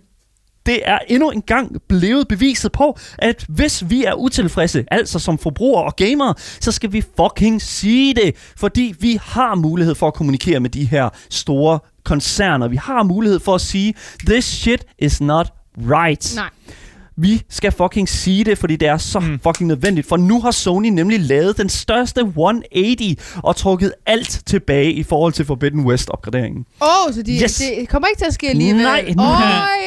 det er endnu en gang blevet beviset på, at hvis vi er utilfredse, altså som forbrugere og gamere, så skal vi fucking sige det, fordi vi har mulighed for at kommunikere med de her store koncerner. Vi har mulighed for at sige, this shit is not right. Nej. Vi skal fucking sige det, fordi det er så Mm. fucking nødvendigt. For nu har Sony nemlig lavet den største 180 og trukket alt tilbage i forhold til Forbidden West-opgraderingen. Åh, oh, så de, Yes. det kommer ikke til at ske alligevel. Nej, Åh, nej.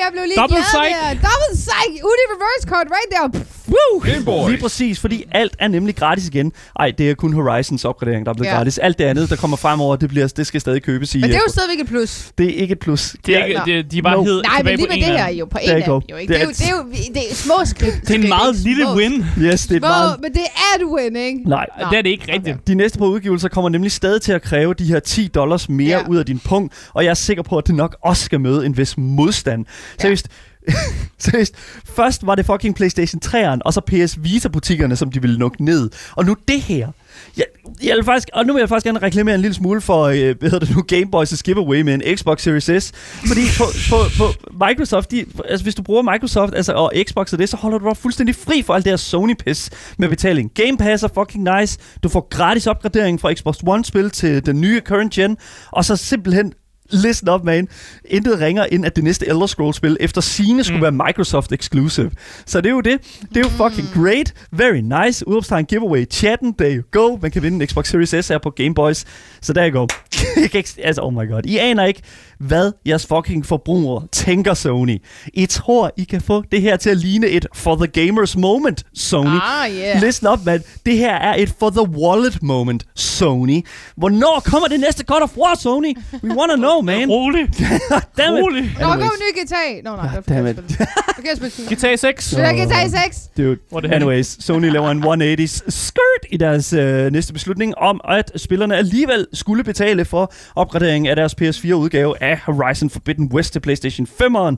jeg blev lige Double glad psych. der. Double psych. Udi reverse card right there. Pff, Woo. Game Boys. Lige præcis, fordi alt er nemlig gratis igen. Ej, det er kun Horizons opgradering, der er blevet Ja. gratis. Alt det andet, der kommer fremover, det, bliver, det skal stadig købes i... Men det er jo øh, stadigvæk et plus. det er ikke et plus. Det er ikke, det, de er bare No. hed Nej, men lige med det her er jo på en af. Jo, ikke? Det, er jo, det, er jo, det er små skridt. Det er en meget lille win. Yes, det er Små, meget... men det er et win, ikke? Nej, Nå. Det er det ikke rigtigt. De næste par udgivelser kommer nemlig stadig til at kræve de her 10 dollars mere Ja. ja. ud af din punkt, og jeg er sikker på, at det nok også skal møde en vis modstand. Seriøst, seriøst. Først var det fucking PlayStation 3'eren, og så PS Vita-butikkerne, som de ville lukke ned. Og nu det her. Jeg, jeg vil faktisk, og nu vil jeg faktisk gerne reklamere en lille smule for, øh, hvad hedder det nu, Game Boys' giveaway med en Xbox Series S. Fordi på, på, på Microsoft, de, altså hvis du bruger Microsoft altså, og Xbox og det, så holder du dig fuldstændig fri for alt det her Sony-pis med betaling. Game Pass er fucking nice. Du får gratis opgradering fra Xbox One-spil til den nye current gen, og så simpelthen Listen up, man. Intet ringer ind, at det næste Elder Scrolls-spil efter sine skulle Mm. mm. være Microsoft exclusive. Så det er jo det. Det er jo fucking great. Very nice. Udopstegn giveaway. Chatten, there you go. Man kan vinde en Xbox Series S her på Game Boys. Så der ikke- altså, oh my god. I aner ikke, hvad jeres fucking forbrugere tænker, Sony. I tror, I kan få det her til at ligne et for the gamers moment, Sony. Ah, yeah. Listen up, man. Det her er et for the wallet moment, Sony. Hvornår kommer det næste God of War, Sony? We wanna know, man. Rolig. Damn it. Rolig. Nå, kom ny GTA. Nå, nej, det er Damn forkert it. spil. Forkert spil. GTA 6. Det er GTA 6. Dude. Henne? Anyways, Sony laver en 180's skirt i deres øh, næste beslutning om, at spillerne alligevel skulle betale for opgradering af deres PS4-udgave af Horizon Forbidden West til PlayStation 5'eren.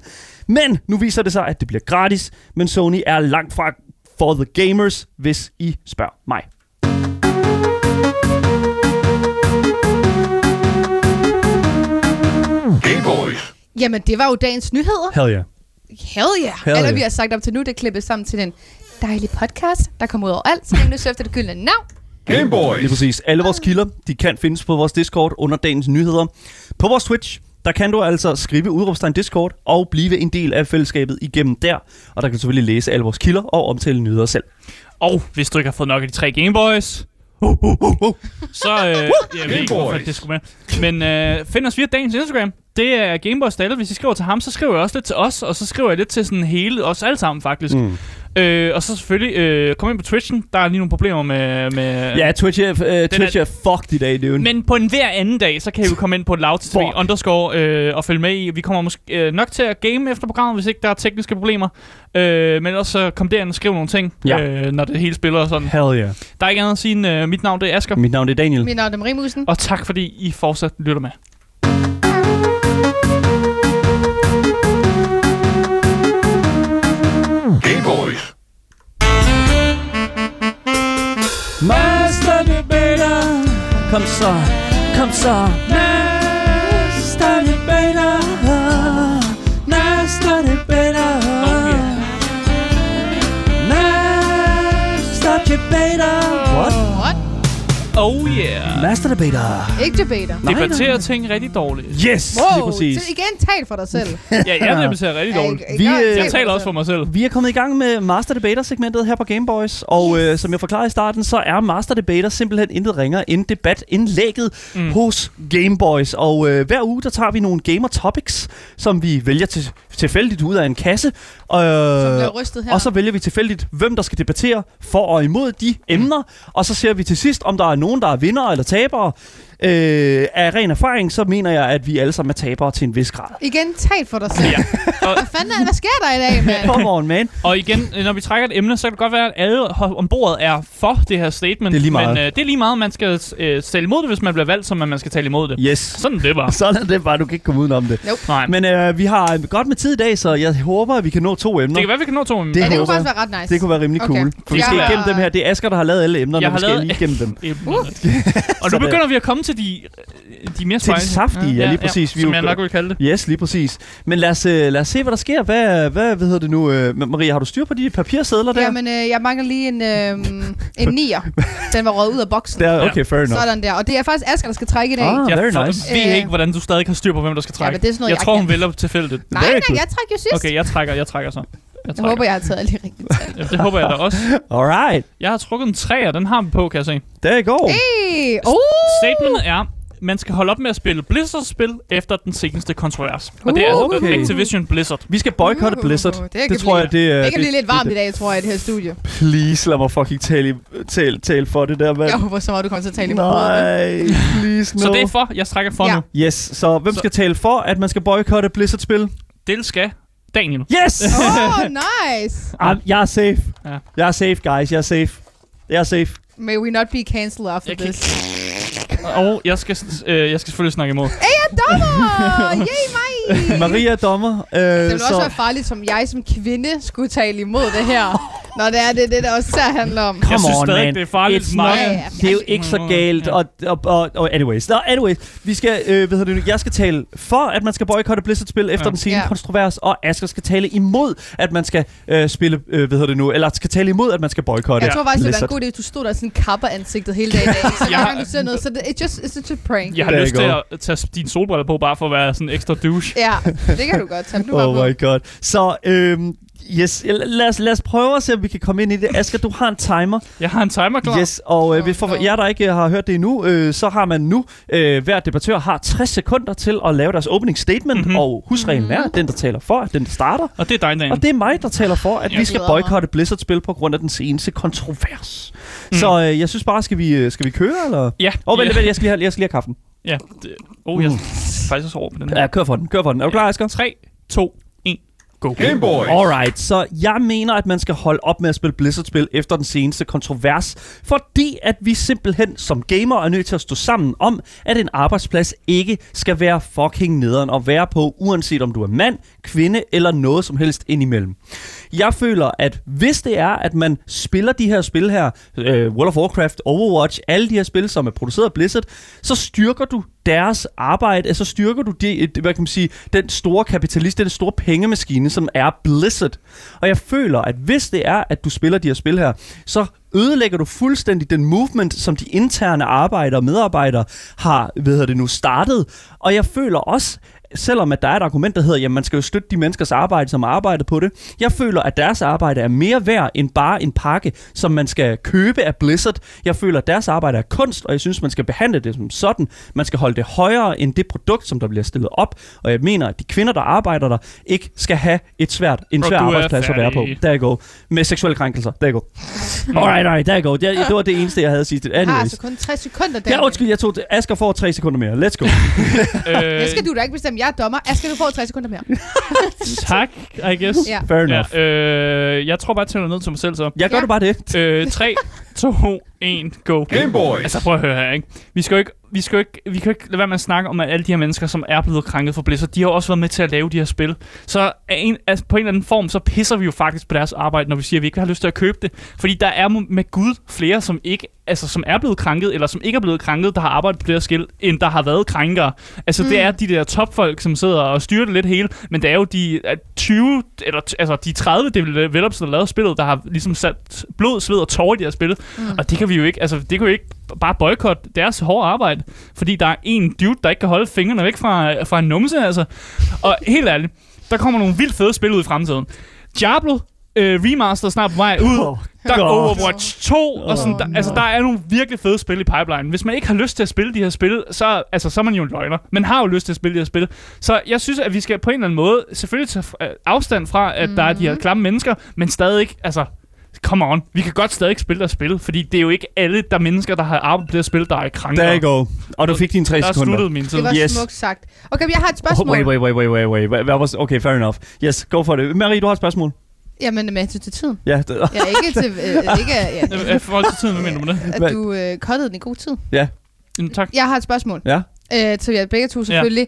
Men nu viser det sig, at det bliver gratis, men Sony er langt fra for the gamers, hvis I spørger mig. Jamen, det var jo dagens nyheder. Hell yeah. Hell yeah. Hell Eller yeah. vi har sagt op til nu, det er klippet sammen til den dejlige podcast, der kommer ud over alt. Så nu efter det gyldne navn. Game Boys. Lige præcis. Alle vores kilder, de kan findes på vores Discord under dagens nyheder. På vores Twitch, der kan du altså skrive udråbstegn Discord og blive en del af fællesskabet igennem der. Og der kan du selvfølgelig læse alle vores kilder og omtale nyheder selv. Og hvis du ikke har fået nok af de tre Gameboys, så... Øh, jeg ved ikke, hvorfor Gameboys. det skulle med. Men øh, find os via dagens Instagram. Det er Gameboys Dalle. Hvis I skriver til ham, så skriver jeg også lidt til os, og så skriver jeg lidt til sådan hele, os alle sammen faktisk. Mm. Øh, og så selvfølgelig, øh, kom ind på Twitchen. Der er lige nogle problemer med... med Ja, Twitch er, uh, Twitch er fucked i dag, dude. Men på en hver anden dag, så kan I jo komme ind på Loud TV underscore øh, og følge med i. Vi kommer måske øh, nok til at game efter programmet, hvis ikke der er tekniske problemer. Øh, men ellers så kom derind og skriv nogle ting, Ja. øh, når det hele spiller og sådan. Hell yeah. Der er ikke andet at sige end, øh, mit navn det er Asger. Mit navn er Daniel. Mit navn er Marie Musen. Og tak fordi I fortsat lytter med. Master Debater. Kom så, kom så. Master Oh yeah. Master Debater. Ikke debater. Nej, Debatterer nej. ting rigtig dårligt. Yes, lige Wow, præcis. så igen tal for dig selv. Ja, jeg debatterer rigtig Ja, dårligt. ikke- Vi, øh, Jeg taler også for mig selv. Vi er kommet i gang med Master Debater-segmentet her på Gameboys, og øh, som jeg forklarede i starten, så er Master Debater simpelthen intet ringer end debatindlægget Mm. mm. hos Gameboys. Og øh, hver uge, der tager vi nogle gamer topics, som vi vælger til, tilfældigt ud af en kasse. Og, rystet her. og så vælger vi tilfældigt, hvem der skal debattere for og imod de emner. Og så ser vi til sidst, om der er nogen, der er vinder eller tabere. Øh, af ren erfaring, så mener jeg, at vi alle sammen er tabere til en vis grad. Igen, tal for dig selv. Ja. Og, Hvad fanden er, hvad sker der i dag, mand? Come on, man. og igen, når vi trækker et emne, så kan det godt være, at alle ho- om bordet er for det her statement. Det er lige meget. Men øh, det er lige meget, man skal øh, tale imod det, hvis man bliver valgt, som man skal tale imod det. Yes. Sådan det bare. Sådan det bare, du kan ikke komme udenom det. Nej. Men øh, vi har godt med tid i dag, så jeg håber, at vi kan nå to emner. Det kan være, vi kan nå to emner. Det Ja, det kunne håber faktisk være ret nice. Det kunne være rimelig Okay. cool. For vi skal har- igennem dem her. Det er Asger, der har lavet alle emnerne, Jeg og vi har skal lavet- lige igennem dem. Emnerne. Og nu begynder vi at komme til de, de mere Til de saftige, ja, lige præcis. Vi Som er jeg jo- nok vil kalde det. Yes, lige præcis. Men lad os, øh, lad os se, hvad der sker. Hvad, hvad, hvad hedder det nu? Øh, Maria, har du styr på de papirsedler der? Jamen, øh, jeg mangler lige en, øh, en nier. Den var røget ud af boksen. der okay, fair enough. Sådan der. Og det er faktisk Asger, der skal trække i dag. Ah, Jeg very for- nice. ved Øh. ikke, hvordan du stadig har styr på, hvem der skal trække. men det er sådan noget, jeg jeg tror, kan. hun vælger tilfældigt. nej, nej, jeg trækker jo sidst. Okay, jeg trækker, jeg trækker så. Jeg håber, jeg har taget alle de rigtige tal. Ja, det håber jeg da også. Alright. Jeg har trukket en træer, den har vi på, kan jeg se. There you go. Hey! Oh! Statementet er, man skal holde op med at spille Blizzard-spil efter den seneste kontrovers. Og det er altså Okay. Activision Blizzard. Vi skal boykotte Blizzard. Uh, det Det, kan tror jeg, det er... Det kan blive lidt varmt i dag, tror jeg, i det her studie. Please, lad mig fucking tale, i- tale, tale for det der, mand. Jeg håber så meget, du kommer til at tale imod det. Nej, please, no. Så det er for, jeg strækker for Ja. nu. Yes, så hvem Så- skal tale for, at man skal boykotte Blizzard-spil? Det skal Daniel. Yes! Oh, nice! Ah, jeg er safe. Ja. Jeg er safe, guys. Jeg er safe. Jeg er safe. May we not be cancelled after Jeg kan this. Og jeg skal, øh, jeg skal selvfølgelig snakke imod. Dommer! Yay mig! Maria er dommer. Øh, Det ville så, også være farligt, som jeg som kvinde skulle tale imod det her. Når det er det, det der også handler om. Come jeg synes on, stadig, man. det er farligt It's not- Ja, ja. det er jo ikke så galt. Og, og, og, og anyways. Nå, anyways. Vi skal, øh, hvad hedder det, nu? jeg skal tale for, at man skal boykotte Blizzard-spil efter Ja. den sene Ja. kontrovers, og Asger skal tale imod, at man skal øh, spille, øh, hvad hedder det nu, eller skal tale imod, at man skal boykotte Jeg tror faktisk, det var Blizzard. en god idé, at du stod der sådan kapper ansigtet hele dagen. i dag. Så har- gang du ser noget, så det, it's just it's just a prank. Jeg har lyst til at tage dine solbriller på, bare for at være sådan ekstra douche. Ja, det kan du godt tage. Du Oh my god. Så, øhm, yes, lad os, lad os prøve at se, om vi kan komme ind i det. Asger, du har en timer. Jeg har en timer klar. Yes, og øh, hvis for no. jer, der ikke har hørt det endnu, øh, så har man nu, øh, hver debattør har 60 sekunder til at lave deres opening statement, Mhm. mm-hmm. og husreglen er, at den, der taler for, at den, der starter. Og det er dig, Daniel. Og det er mig, der taler for, at Jeg vi skal boykotte Blizzard-spil på grund af den seneste kontrovers. Mm. Så øh, jeg synes bare, skal vi, øh, skal vi køre, eller? Ja. Åh, oh, vent, ja. vent, jeg skal lige have, jeg skal lige have kaffen. Ja. Det, oh, jeg er faktisk også over på den her. Ja, kør for den, kør for den. Er du klar, Asger? 3, 2, 1, go. Game Boy. Alright, så jeg mener, at man skal holde op med at spille Blizzard-spil efter den seneste kontrovers, fordi at vi simpelthen som gamer er nødt til at stå sammen om, at en arbejdsplads ikke skal være fucking nederen at være på, uanset om du er mand, kvinde eller noget som helst indimellem. Jeg føler, at hvis det er, at man spiller de her spil her, øh, World of Warcraft, Overwatch, alle de her spil, som er produceret af Blizzard, så styrker du deres arbejde, altså styrker du det, hvad kan man sige, den store kapitalist, den store pengemaskine, som er Blizzard. Og jeg føler, at hvis det er, at du spiller de her spil her, så ødelægger du fuldstændig den movement, som de interne arbejdere og medarbejdere har, hvad hedder det nu, startet. Og jeg føler også, selvom at der er et argument, der hedder, jamen man skal jo støtte de menneskers arbejde, som har arbejdet på det. Jeg føler, at deres arbejde er mere værd end bare en pakke, som man skal købe af Blizzard. Jeg føler, at deres arbejde er kunst, og jeg synes, man skal behandle det som sådan. Man skal holde det højere end det produkt, som der bliver stillet op. Og jeg mener, at de kvinder, der arbejder der, ikke skal have et svært, en svær arbejdsplads at være på. Der go. Med seksuelle krænkelser. Der go. Alright, alright, der go. Det, det var det eneste, jeg havde at sige. Jeg har Anyways. altså kun 60 sekunder, Daniel. Ja, undskyld, jeg tog det. Asger får tre sekunder mere. Let's go. Det øh, skal du da ikke bestemme. Jeg er dommer. Asger, du får 60 sekunder mere. tak, I guess. Ja. Fair enough. Ja, øh, jeg tror bare, jeg tæller ned til mig selv så. Jeg gør Ja. det bare det. Øh, 3, 2, 1, go. Game Boy. Altså prøv at høre her, ikke? Vi skal jo ikke, vi skal jo ikke, vi kan jo ikke lade være med at snakke om, at alle de her mennesker, som er blevet krænket for Blizzard, de har jo også været med til at lave de her spil. Så af en, altså, på en eller anden form, så pisser vi jo faktisk på deres arbejde, når vi siger, at vi ikke har lyst til at købe det. Fordi der er med Gud flere, som ikke altså, som er blevet krænket, eller som ikke er blevet krænket, der har arbejdet på det her skil, end der har været krænkere. Altså, mm. det er de der topfolk, som sidder og styrer det lidt hele, men det er jo de øh, 20, eller altså de 30 developers, der har lavet spillet, der har ligesom sat blod, sved og tårer i det her spil. Mm. Og det kan vi jo ikke, altså det kan jo ikke bare boykotte deres hårde arbejde, fordi der er en dude, der ikke kan holde fingrene væk fra, fra en numse, altså. Og helt ærligt, der kommer nogle vildt fede spil ud i fremtiden. Diablo øh, remaster er snart på vej ud. Oh, Der er. Overwatch 2, og sådan, Oh, der, altså, der er nogle virkelig fede spil i pipeline. Hvis man ikke har lyst til at spille de her spil, så, altså, så er man jo en løgner. Man har jo lyst til at spille de her spil. Så jeg synes, at vi skal på en eller anden måde selvfølgelig tage afstand fra, at mm. der er de her klamme mennesker, men stadig ikke, altså, come on. Vi kan godt stadig spille og spille, fordi det er jo ikke alle der mennesker, der har arbejdet på det spil, der er krænker. There you go. Og du fik dine tre Der er sekunder. sluttet min tid. Det var Yes. smukt sagt. Okay, jeg har et Oh, spørgsmål. wait, wait, wait, wait, wait, wait. Var- Okay, fair enough. Yes, go for det. Marie, du har et spørgsmål. Jamen, med hensyn til tiden. Ja, det, Ja, ikke til... Øh, ikke, ja, Øh, forhold til tiden, hvad mener du med det? at du øh, cuttede den i god tid. Mm, Tak. Jeg har et spørgsmål. Ja. Øh, til jer begge to selvfølgelig.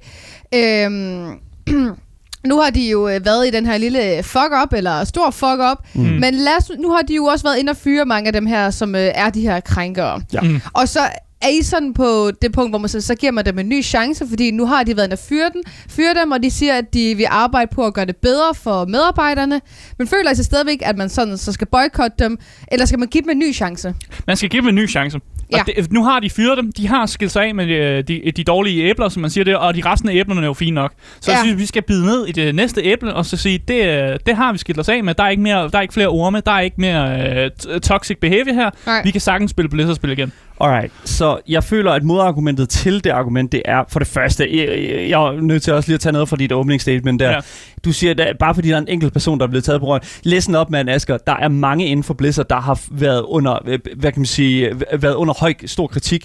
Ja. Øhm, nu har de jo øh, været i den her lille fuck-up, eller stor fuck-up. Mm. Mm. Men lad os, nu har de jo også været inde og fyre mange af dem her, som øh, er de her krænkere. Ja. Mm. Og så er I sådan på det punkt, hvor man så, så giver man dem en ny chance, fordi nu har de været inde og fyre, den, fyre dem, og de siger, at de vil arbejde på at gøre det bedre for medarbejderne. Men føler I så stadigvæk, at man sådan så skal boykotte dem, eller skal man give dem en ny chance? Man skal give dem en ny chance. Ja. Og det, nu har de fyret dem. De har skilt sig af med de, de, de dårlige æbler, som man siger det, og de resten af æblerne er jo fine nok. Så ja. Jeg synes, vi skal bide ned i det næste æble, og så sige, det, øh, det har vi skilt os af med. Der er ikke, mere, der er ikke flere orme, der er ikke mere øh, toxic behavior her. Nej. Vi kan sagtens spille Blizzard-spil igen. Alright, så jeg føler, at modargumentet til det argument, det er for det første, jeg, jeg, er nødt til også lige at tage noget fra dit openingsstatement der. Ja. Du siger, at bare fordi der er en enkelt person, der er blevet taget på røven. Listen op, mand, Asger. Der er mange inden for Blizzard, der har været under, øh, hvad kan man sige, øh, været under høj, stor kritik,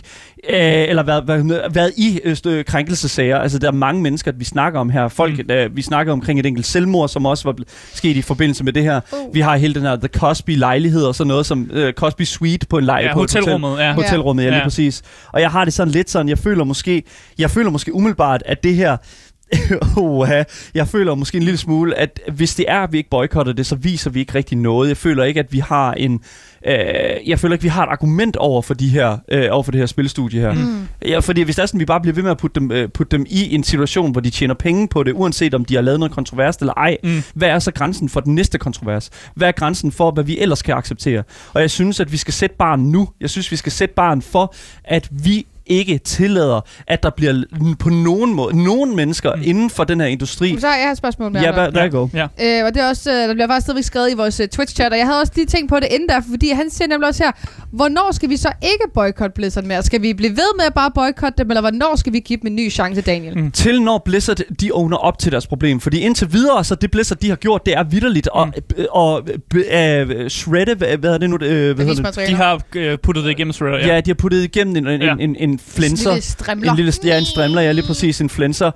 øh, eller været, været, været i øh, stø- krænkelsesager. Altså, der er mange mennesker, vi snakker om her. Folk, Mm. øh, vi snakker omkring et enkelt selvmord, som også var sket i forbindelse med det her. Uh. Vi har hele den her The Cosby-lejlighed og sådan noget, som øh, Cosby Suite på en lejr Ja, på et hotel hotelrummet, ja. Hotelrummet, ja, lige Ja. præcis. Og jeg har det sådan lidt sådan, jeg føler måske, jeg føler måske umiddelbart, at det her, Oha, jeg føler måske en lille smule, at hvis det er, at vi ikke boykotter det, så viser vi ikke rigtig noget. Jeg føler ikke, at vi har en, øh, jeg føler ikke, vi har et argument over for de her, øh, over for det her spilstudie her. Mm. Ja, fordi hvis det er sådan, vi bare bliver ved med at putte dem, øh, putte dem i en situation, hvor de tjener penge på det, uanset om de har lavet noget kontrovers eller ej, Mm. hvad er så grænsen for den næste kontrovers? Hvad er grænsen for, hvad vi ellers kan acceptere? Og jeg synes, at vi skal sætte barn nu. Jeg synes, vi skal sætte barn for, at vi ikke tillader, at der bliver på nogen måde, nogen mennesker Mm. inden for den her industri. Så har jeg et spørgsmål med Ja, der go. Ja. Øh, og det er også, øh, der bliver faktisk stadigvæk skrevet i vores uh, Twitch-chat, og jeg havde også lige tænkt på det inden der, fordi han siger nemlig også her, hvornår skal vi så ikke boykotte Blizzard mere? Skal vi blive ved med at bare boykotte dem, eller hvornår skal vi give dem en ny chance, Daniel? Mm. Til når Blizzard, de owner op til deres problem. Fordi indtil videre, så det Blizzard, de har gjort, det er vidderligt og, Mm. og, og øh, shredde, hvad, hvad er det nu? Øh, hvad hedder det? De har øh, puttet det igennem Shredder, Ja. ja, de har puttet igennem en, en, Ja. en, en, en flænser. Lille strimler. En lille ja, en strimler, ja, lige præcis, en flænser øh,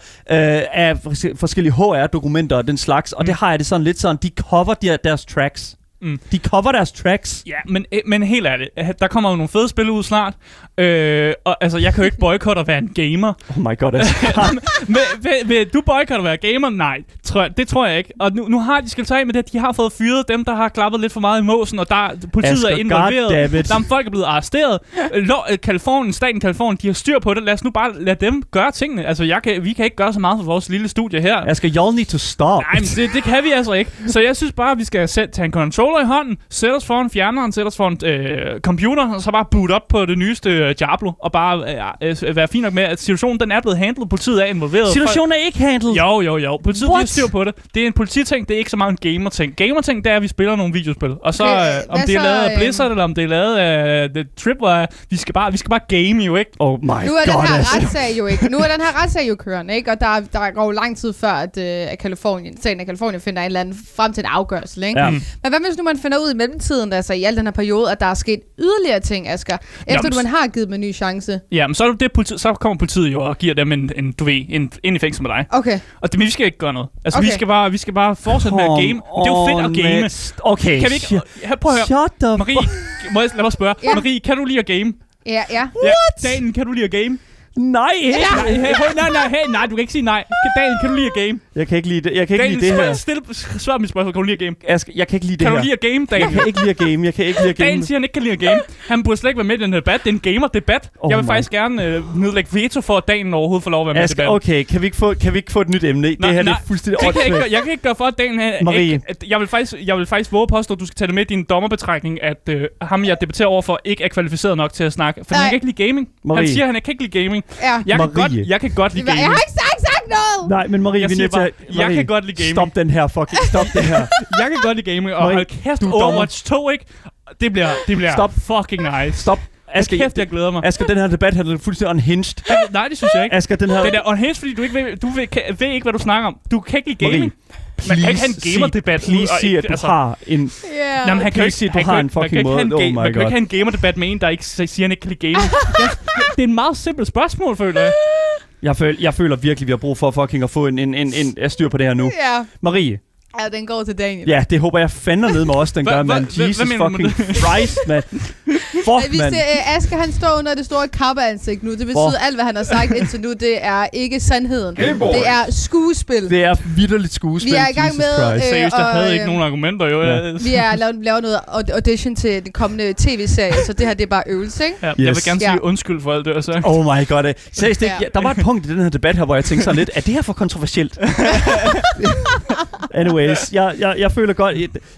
af fors- forskellige HR-dokumenter og den slags. Og Mm. det har jeg det sådan lidt sådan, de cover de, deres tracks. Mm. De cover deres tracks. Ja, men, øh, men helt ærligt, øh, der kommer jo nogle fede spil ud snart. Øh, og altså, jeg kan jo ikke boykotte at være en gamer. Oh my god, altså. vil, vil, vil du boykotte at være gamer? Nej, tror jeg, det tror jeg ikke. Og nu, nu har de skilt sig af med det, de har fået fyret dem, der har klappet lidt for meget i måsen, og der, politiet Asger, er involveret. Der er folk er blevet arresteret. Øh, Lo, øh, Kalifornien, staten Kalifornien, de har styr på det. Lad os nu bare lade dem gøre tingene. Altså, jeg kan, vi kan ikke gøre så meget for vores lille studie her. Asger, y'all need to stop. Nej, men det, det kan vi altså ikke. Så jeg synes bare, at vi skal sætte, tage en controller i hånden, sætte os foran fjerneren, sætte os foran øh, computer, og så bare boot op på det nyeste øh, Diablo, og bare øh, øh, være fint nok med, at situationen den er blevet handlet, politiet er involveret. Situationen er ikke handlet. Jo, jo, jo. Politiet What? styr på det. Det er en polititing, det er ikke så meget en gamer-ting. Gamer-ting, det er, at vi spiller nogle videospil. Og så, Okay, øh, om det er så, lavet af øh, Blizzard, eller om det er lavet af The Tripwire, vi skal bare, vi skal bare game jo, ikke? Oh my Nu er den god, her altså. retssag jo ikke. Nu er den her retssag jo kørende, ikke? Og der, der går jo lang tid før, at, øh, at Kalifornien, staten af Kalifornien finder en eller anden frem til en afgørelse, ikke? Ja. Men hvad hvis nu man finder ud i mellemtiden, altså i al den her periode, at der er sket yderligere ting, Asger, efter Jamen, du man har givet dem en ny chance? Ja, men så, er det politi- så kommer politiet jo og giver dem en, en du ved, en, ind i fængsel med dig. Okay. Og det, men vi skal ikke gøre noget. Altså, okay. vi, skal bare, vi skal bare fortsætte med at game. Det er jo fedt at game. man. Okay, Kan vi ikke... Prøv at høre. Shut the Marie, må jeg, lad mig spørge. Ja. Marie, kan du lide at game? Ja, ja. What? Ja, Daniel, kan du lide at game? Nej, ikke. Nej, hey, hey, nej, nej, hey, nej, du kan ikke sige nej. Daniel, kan du lide at game? Jeg kan ikke lide det. Jeg kan ikke Daniel, lide det her. stille, svar mit spørgsmål. Kan du lide at game? Asger, jeg kan ikke lide det Kan du her. lide at game, Jeg Daniel? kan ikke lide at game. Jeg kan ikke lide at game. Daniel siger, han ikke kan lide at game. Han burde slet ikke være med i den her debat. Det er en gamer-debat. Oh jeg vil my- faktisk gerne øh, nedlægge veto for, at Daniel overhovedet får lov at være med i debatten. okay, kan vi, ikke få, kan vi ikke få et nyt emne? det her det er fuldstændig det kan jeg, ikke, jeg kan ikke gøre for, at Daniel... er Marie. Ikke, jeg, vil faktisk, jeg vil faktisk våge påstå, at du skal tage det med i din dommerbetragtning, at øh, ham, jeg debatterer overfor, ikke er kvalificeret nok til at snakke. For han Nej. kan ikke lide gaming. Marie. Han siger, at han kan ikke lide gaming. Ja. Jeg kan, Marie. godt, jeg kan godt lide Jeg gaming. har ikke sagt, sagt noget! Nej, men Marie, Jeg vi er siger nødt til at... jeg Marie, kan godt lide gaming. Stop den her fucking... Stop det her. Jeg kan godt lide gaming, og Marie, hold kæft, du er dommer. Overwatch 2, ikke? Det bliver, det bliver Stop. fucking nice. Stop. Asger, kæft, jeg glæder mig. Asger, den her debat handler fuldstændig unhinged. Nej, det synes jeg ikke. Asger, den her... Det er unhinged, fordi du ikke ved, du ved, kan, ved ikke, hvad du snakker om. Du kan ikke lide Marie, gaming. Man kan ikke have en gamer-debat. sig- Please sig, at du altså- har en... Nå, men han kan ikke sig, at du han har en ikke- man fucking kan ikke måde. have en Oh Man en gamer-debat med en, der ikke siger, han ikke kan lide gaming. Jeg- det er en meget simpelt spørgsmål, føler jeg. Jeg føler, jeg føler virkelig, vi har brug for fucking at få en, en, en, en, en styr på det her nu. Ja. Marie, ja, den går til Daniel. ja, det håber jeg fandme ned med os, den gør, mand. hvad Jesus fucking Christ, mand. Øh, Fuck, Hvis mand. øh, Asger han står under det store kappeansigt nu, det betyder Hvor? alt, hvad han har sagt indtil nu, det er ikke sandheden. Hey, det er skuespil. Det er vidderligt skuespil, Vi er i gang Jesus med, Christ. øh, Seriøst, jeg havde øh, ikke nogen argumenter, jo. Ja. Vi er lavet, lavet noget aud- audition til den kommende tv-serie, så det her det er bare øvelse, ikke? ja, jeg vil gerne Ja. sige undskyld for alt det, jeg sagde. Oh my god. Seriøst, det, ja, der var et punkt i den her debat her, hvor jeg tænkte sådan lidt, er det her for kontroversielt? anyway, Anyways, jeg, jeg, jeg føler godt...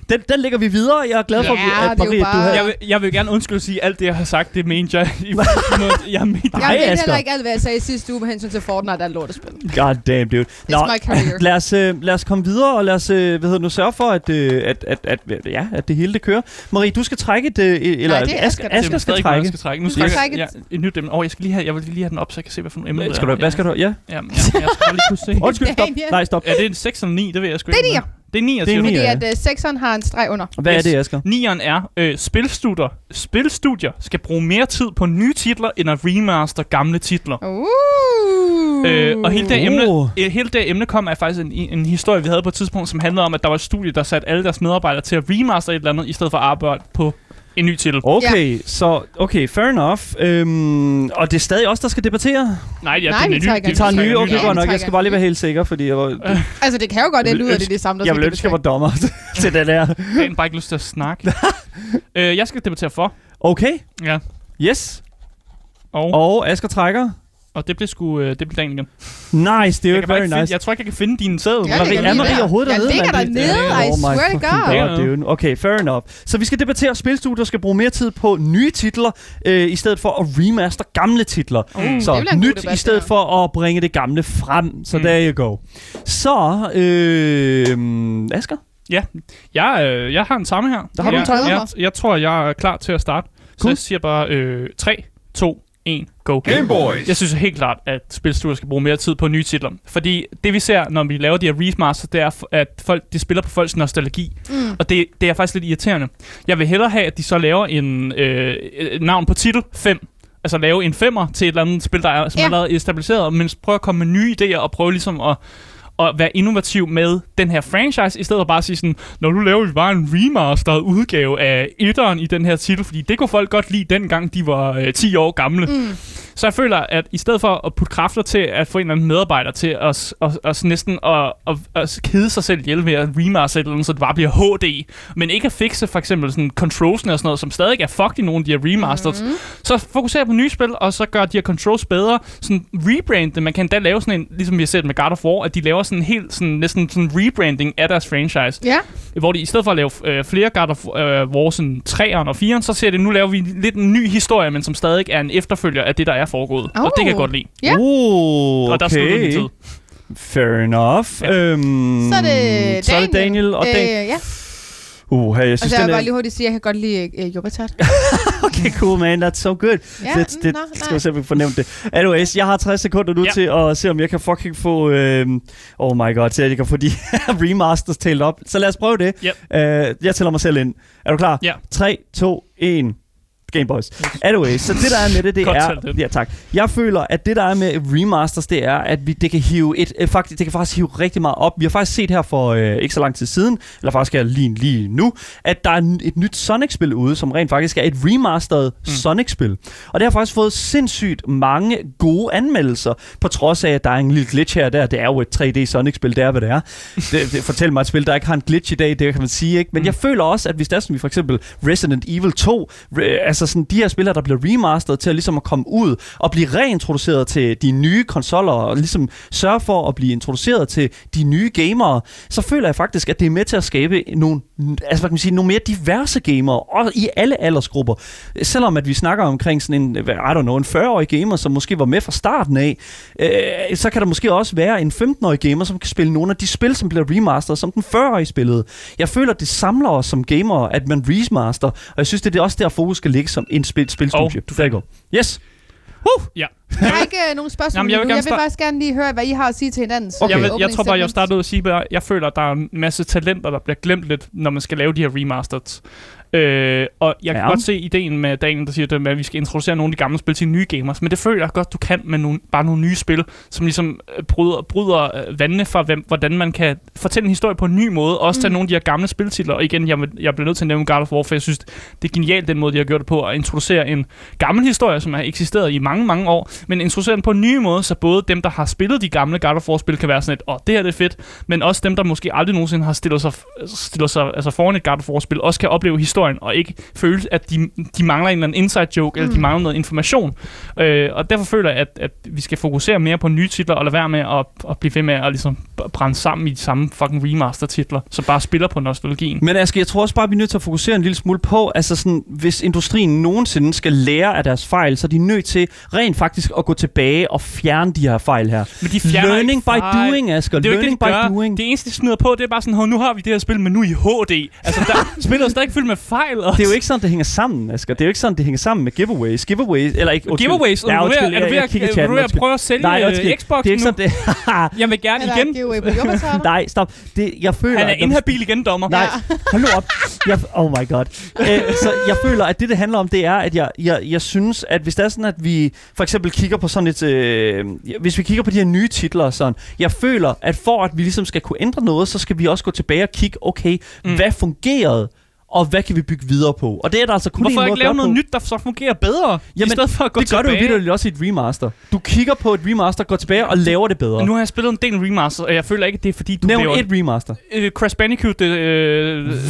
Den, den lægger vi videre. Jeg er glad for, Ja, at Marie, du bare- havde... Jeg vil, jeg vil gerne undskylde sige, alt det, jeg har sagt, det mente jeg. I, jeg mente Jeg Hej, ved Asger. heller ikke alt, hvad jeg sagde sidste uge med hensyn til Fortnite er lortespil. God damn, dude. Nå, my career. lad os, øh, lad os komme videre, og lad os øh, hvad hedder det nu, sørge for, at, øh, at, at, at, ja, at det hele det kører. Marie, du skal trække et... Øh, eller Nej, det er Asger, Asger, Asger er skal trække. jeg skal trække. Nu skal trække jeg, et- ja, et nyt emne. Åh, jeg skal lige have, jeg vil lige have den op, så jeg kan se, hvad for nogle emner Skal du, hvad skal du... Ja. Ja, ja, jeg skal bare lige kunne se. Undskyld, stop. Nej, stop. Er det en 6 eller 9? Det ved jeg sgu Det ikke. Det er 9, jeg Det er siger. nier. du. Fordi at uh, sekseren har en streg under. Hvad er det, Asger? Nieren er, øh, spilstudier, spilstudier skal bruge mere tid på nye titler, end at remaster gamle titler. Uh. Øh, og hele det, emne, Uh. øh, hele det emne kom af faktisk en, en historie, vi havde på et tidspunkt, som handlede om, at der var et studie, der satte alle deres medarbejdere til at remaster et eller andet, i stedet for at arbejde på en ny titel. Okay, så... Okay, fair enough. Øhm, og det er stadig os, der skal debattere. Nej, ja, Nej, det er vi en ny. tager ikke Vi tager Ja, nye. Okay, godt nok. Jeg skal bare lige være helt sikker, fordi jeg, var, Altså, det kan jo godt Jeg ende ud af, vil det er det samme, der jeg skal vil ønske, jeg var dommer til den her. Jeg har bare ikke lyst til at snakke. øh, jeg skal debattere for. Okay, Ja. yes. Og, Og Asger trækker. Og det blev sgu øh, det blev dagen igen. Nice, det er Jeg, jo very ikke finde, nice. jeg tror ikke, jeg kan finde din sædel. Jeg Marie, er lige Marie der. overhovedet Jeg ligger dernede, I Oh swear to God. God, dude. Okay, fair enough. Så vi skal debattere, at spilstudier skal bruge mere tid på nye titler, øh, i stedet for at remaster gamle titler. Det så nyt debat, i stedet for at bringe det gamle frem. Så Mm. there you go. Så, øh, Asger? Jeg, øh, jeg har en samme her. Der har du jeg, en timer? jeg, jeg tror, jeg er klar til at starte. Så Cool. jeg siger bare øh, 3, 2, 1, go. Game Boys. Jeg synes helt klart, at spilstudier skal bruge mere tid på nye titler. Fordi det vi ser, når vi laver de her remaster, det er, at folk de spiller på folks nostalgi. Mm. Og det, det er faktisk lidt irriterende. Jeg vil hellere have, at de så laver en øh, navn på titel 5. Altså lave en femmer til et eller andet spil, der er, som Ja. ja. er allerede stabiliseret, men prøve at komme med nye idéer og prøve ligesom at at være innovativ med den her franchise, i stedet for bare at sige sådan, når nu laver vi bare en remastered udgave af etteren i den her titel, fordi det kunne folk godt lide dengang de var øh, 10 år gamle. Mm. Så jeg føler, at i stedet for at putte kræfter til at få en eller anden medarbejder til at, s- at, at, næsten at, at, at kede sig selv ihjel ved at remaster et eller andet, så det bare bliver HD, men ikke at fikse for eksempel sådan controlsene og sådan noget, som stadig er fucked i nogle af de her remasters. Mm. Så fokusere på nye spil, og så gør de her controls bedre. Sådan rebrand det. Man kan endda lave sådan en, ligesom vi har set med God of War, at de laver sådan en helt sådan, næsten sådan rebranding af deres franchise. Ja, Hvor de i stedet for at lave øh, flere God of øh, War, sådan 3'eren og 4'eren, så ser det, nu laver vi lidt en ny historie, men som stadig er en efterfølger af det, der er foregået. Oh. Og det kan jeg Oh. godt lide. Ja. Uh, Og der slutter min okay. tid. Fair enough. Ja. Øhm, så er det Så er det Daniel. Og øh, Dan- ja. Uh, hey, jeg synes, Altså, jeg er... bare lige hurtigt sige, at jeg kan godt lide uh, Jobbertat. Okay, cool, man. That's so good. Ja, det, det, nå, skal jeg simpelthen fornemme det. Anyways, jeg har 60 sekunder nu Ja. til at se, om jeg kan fucking få... Øh, oh my god, til at jeg kan få de remasters talt op. Så lad os prøve det. Yep. Uh, jeg tæller mig selv ind. Er du klar? Ja. 3, 2, 1... Game Boys. Anyway, så det der er med det, det er... Ja, tak. Jeg føler, at det der er med remasters, det er, at vi, det kan hive et, øh, faktisk, det kan faktisk hive rigtig meget op. Vi har faktisk set her for øh, ikke så lang tid siden, eller faktisk er lige, lige nu, at der er et nyt Sonic-spil ude, som rent faktisk er et remastered mm. Sonic-spil. Og det har faktisk fået sindssygt mange gode anmeldelser, på trods af, at der er en lille glitch her og der. Det er jo et 3D Sonic-spil, det er, hvad det er. Det, det, fortæl mig et spil, der ikke har en glitch i dag, det kan man sige, ikke? Men Mm. jeg føler også, at hvis der er sådan, vi for eksempel Resident Evil 2, re, altså Altså, sådan de her spillere, der bliver remasteret til at ligesom at komme ud og blive reintroduceret til de nye konsoller, og ligesom sørge for at blive introduceret til de nye gamere, så føler jeg faktisk, at det er med til at skabe nogle, altså hvad kan man sige, nogle mere diverse gamere, og i alle aldersgrupper. Selvom at vi snakker omkring sådan en, I don't know, en 40-årig gamer, som måske var med fra starten af, øh, så kan der måske også være en 15-årig gamer, som kan spille nogle af de spil, som bliver remasteret, som den 40-årige spillede. Jeg føler, at det samler os som gamere, at man remaster, og jeg synes, det er også der, fokus skal ligge som en spil, spilstudie. du Der you go. Yes! Ja. Jeg har ikke uh, nogen spørgsmål Jamen, jeg vil nu. gerne jeg vil faktisk gerne lige høre, hvad I har at sige til hinanden. Okay. Jeg, vil, jeg tror bare, jeg vil segments. starte ud og sige, at jeg føler, at der er en masse talenter, der bliver glemt lidt, når man skal lave de her remasters. Øh, og jeg kan Ja. godt se ideen med Daniel, der siger det med, at vi skal introducere nogle af de gamle spil til nye gamers, men det føler jeg godt, du kan med nogle, bare nogle nye spil, som ligesom øh, bryder, bryder øh, vandene for, hvem, hvordan man kan fortælle en historie på en ny måde, og også tage Mm. nogle af de her gamle spiltitler. Og igen, jeg, jeg bliver nødt til at nævne God of War, for jeg synes, det er genialt den måde, de har gjort det på, at introducere en gammel historie, som har eksisteret i mange, mange år, men introducere den på en ny måde, så både dem, der har spillet de gamle God of War-spil, kan være sådan et, åh, oh, det her det er fedt, men også dem, der måske aldrig nogensinde har stillet sig, stillet sig altså foran et God of War-spil, også kan opleve historien historien, og ikke føle, at de, de mangler en eller anden inside joke, mm. eller de mangler noget information. Øh, og derfor føler jeg, at, at vi skal fokusere mere på nye titler, og lade være med at, at blive ved med at ligesom brænde sammen i de samme fucking remaster-titler, så bare spiller på nostalgien. Men Aske, jeg tror også bare, vi er nødt til at fokusere en lille smule på, altså sådan, hvis industrien nogensinde skal lære af deres fejl, så er de nødt til rent faktisk at gå tilbage og fjerne de her fejl her. Men de Learning by fejl. doing, Asger. Det er jo ikke Learning det, de by gør. doing. Det eneste, de smider på, det er bare sådan, "Hov, nu har vi det her spil, men nu i HD. Altså, der spiller stadig fyldt med fejl. Og Det er jo ikke sådan, det hænger sammen, Asger. Det er jo ikke sådan, det hænger sammen med giveaways. Giveaways, eller ikke... undskyld. Giveaways, er Ja, du ved, undskyld, er du jeg- ved, jeg at, kigger er du ved at undskyld. prøve at sælge Nej, øh, undskyld. Xbox Det er ikke nu? sådan, det... Jeg vil gerne Eller igen. giveaway på. Nej, stop. Det, jeg føler... Han er inhabil igen, dommer. Nej, hold nu op. Jeg, oh my god. Æ, så jeg føler, at det, det handler om, det er, at jeg, jeg, jeg synes, at hvis det er sådan, at vi for eksempel kigger på sådan et... Øh, hvis vi kigger på de her nye titler, sådan, jeg føler, at for at vi ligesom skal kunne ændre noget, så skal vi også gå tilbage og kigge, okay, mm. hvad fungerede, og hvad kan vi bygge videre på? Og det er der altså kun Hvorfor en måde ikke lave noget på. nyt, der så fungerer bedre? I Jamen, stedet for at gå Det gør du jo tilbage. vidderligt også i et remaster. Du kigger på et remaster, går tilbage og laver det bedre. Nu har jeg spillet en del remaster, og jeg føler ikke, at det er fordi, du Nævn laver... et remaster. Uh, Crash Bandicoot, uh,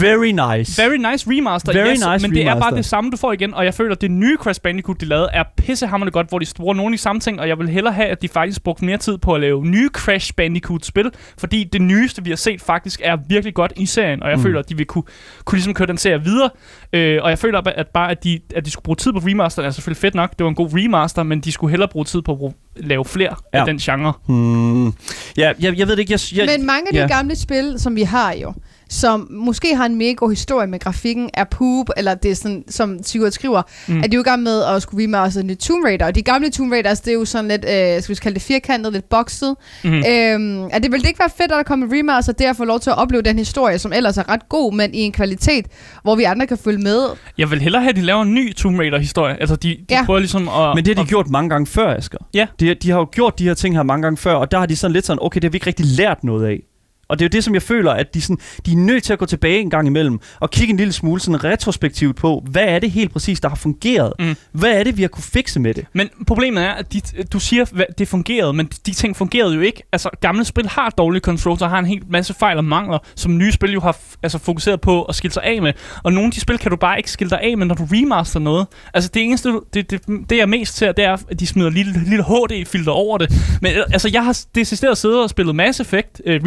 Very nice. Very nice remaster, Very yes, nice men det er remaster. bare det samme, du får igen, og jeg føler, at det nye Crash Bandicoot, de lavede, er pissehammerende godt, hvor de bruger nogle af de samme ting, og jeg vil hellere have, at de faktisk brugte mere tid på at lave nye Crash Bandicoot-spil, fordi det nyeste, vi har set, faktisk er virkelig godt i serien, og jeg mm. føler, at de vil kunne, kunne ligesom køre den serie videre, øh, og jeg føler, at bare, at de, at de skulle bruge tid på remasteren, er selvfølgelig fedt nok, det var en god remaster, men de skulle hellere bruge tid på at bruge, lave flere ja. Ja. af den genre. Hmm. Ja, jeg, jeg ved det ikke. Jeg, jeg, Men mange af de ja. gamle spil, som vi har jo, som måske har en mega god historie med grafikken, er poop, eller det er sådan, som Sigurd skriver, Mm. at de er jo i gang med at skulle remaster en ny Tomb Raider. Og de gamle Tomb Raiders, det er jo sådan lidt, øh, skal vi kalde det firkantet, lidt bokset. Mm. Øhm, at det ville ikke være fedt, at der kommer en remaster, det at få lov til at opleve den historie, som ellers er ret god, men i en kvalitet, hvor vi andre kan følge med. Jeg vil hellere have, at de laver en ny Tomb Raider-historie. Altså, de, de Ja. prøver ligesom at... Men det har de at, gjort mange gange før, Asger. Ja. De, de har jo gjort de her ting her mange gange før, og der har de sådan lidt sådan, okay, det har vi ikke rigtig lært noget af. Og det er jo det, som jeg føler, at de, sådan, de er nødt til at gå tilbage en gang imellem og kigge en lille smule sådan retrospektivt på, hvad er det helt præcis, der har fungeret? Mm. Hvad er det, vi har kunne fikse med det? Men problemet er, at de, du siger, at det fungerede, men de ting fungerede jo ikke. Altså, gamle spil har dårlige controls og har en hel masse fejl og mangler, som nye spil jo har altså, fokuseret på at skille sig af med. Og nogle af de spil kan du bare ikke skille dig af med, når du remaster noget. Altså, det eneste, du- det, det, det jeg mest til, det er, at de smider lille, lille HD-filter over det. Men altså, jeg har decideret siddet og spillet Mass Effect øh,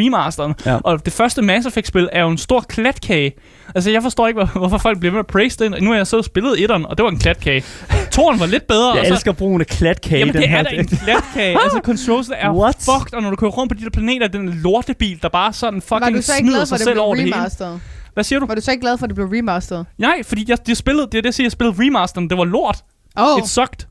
remasteren, Ja. og det første Mass Effect-spil er jo en stor klatkage. Altså, jeg forstår ikke, hvor- hvorfor folk bliver ved med at praise den. Nu har jeg og spillet etteren, og det var en klatkage. Toren var lidt bedre. Jeg og så, elsker brugen af klatkage. Jamen, den det her. er da en klatkage. altså, controls er What? fucked, og når du kører rundt på de der planeter, den lortebil, der bare sådan Var fucking du så smider glad for, sig at det selv blev over det hele. remasteret? Hvad siger du? Var du så ikke glad for, at det blev remasteret? Nej, fordi jeg, det spillede, det er det, jeg siger, jeg spillede remasteren, det var lort. Åh, It sucked. det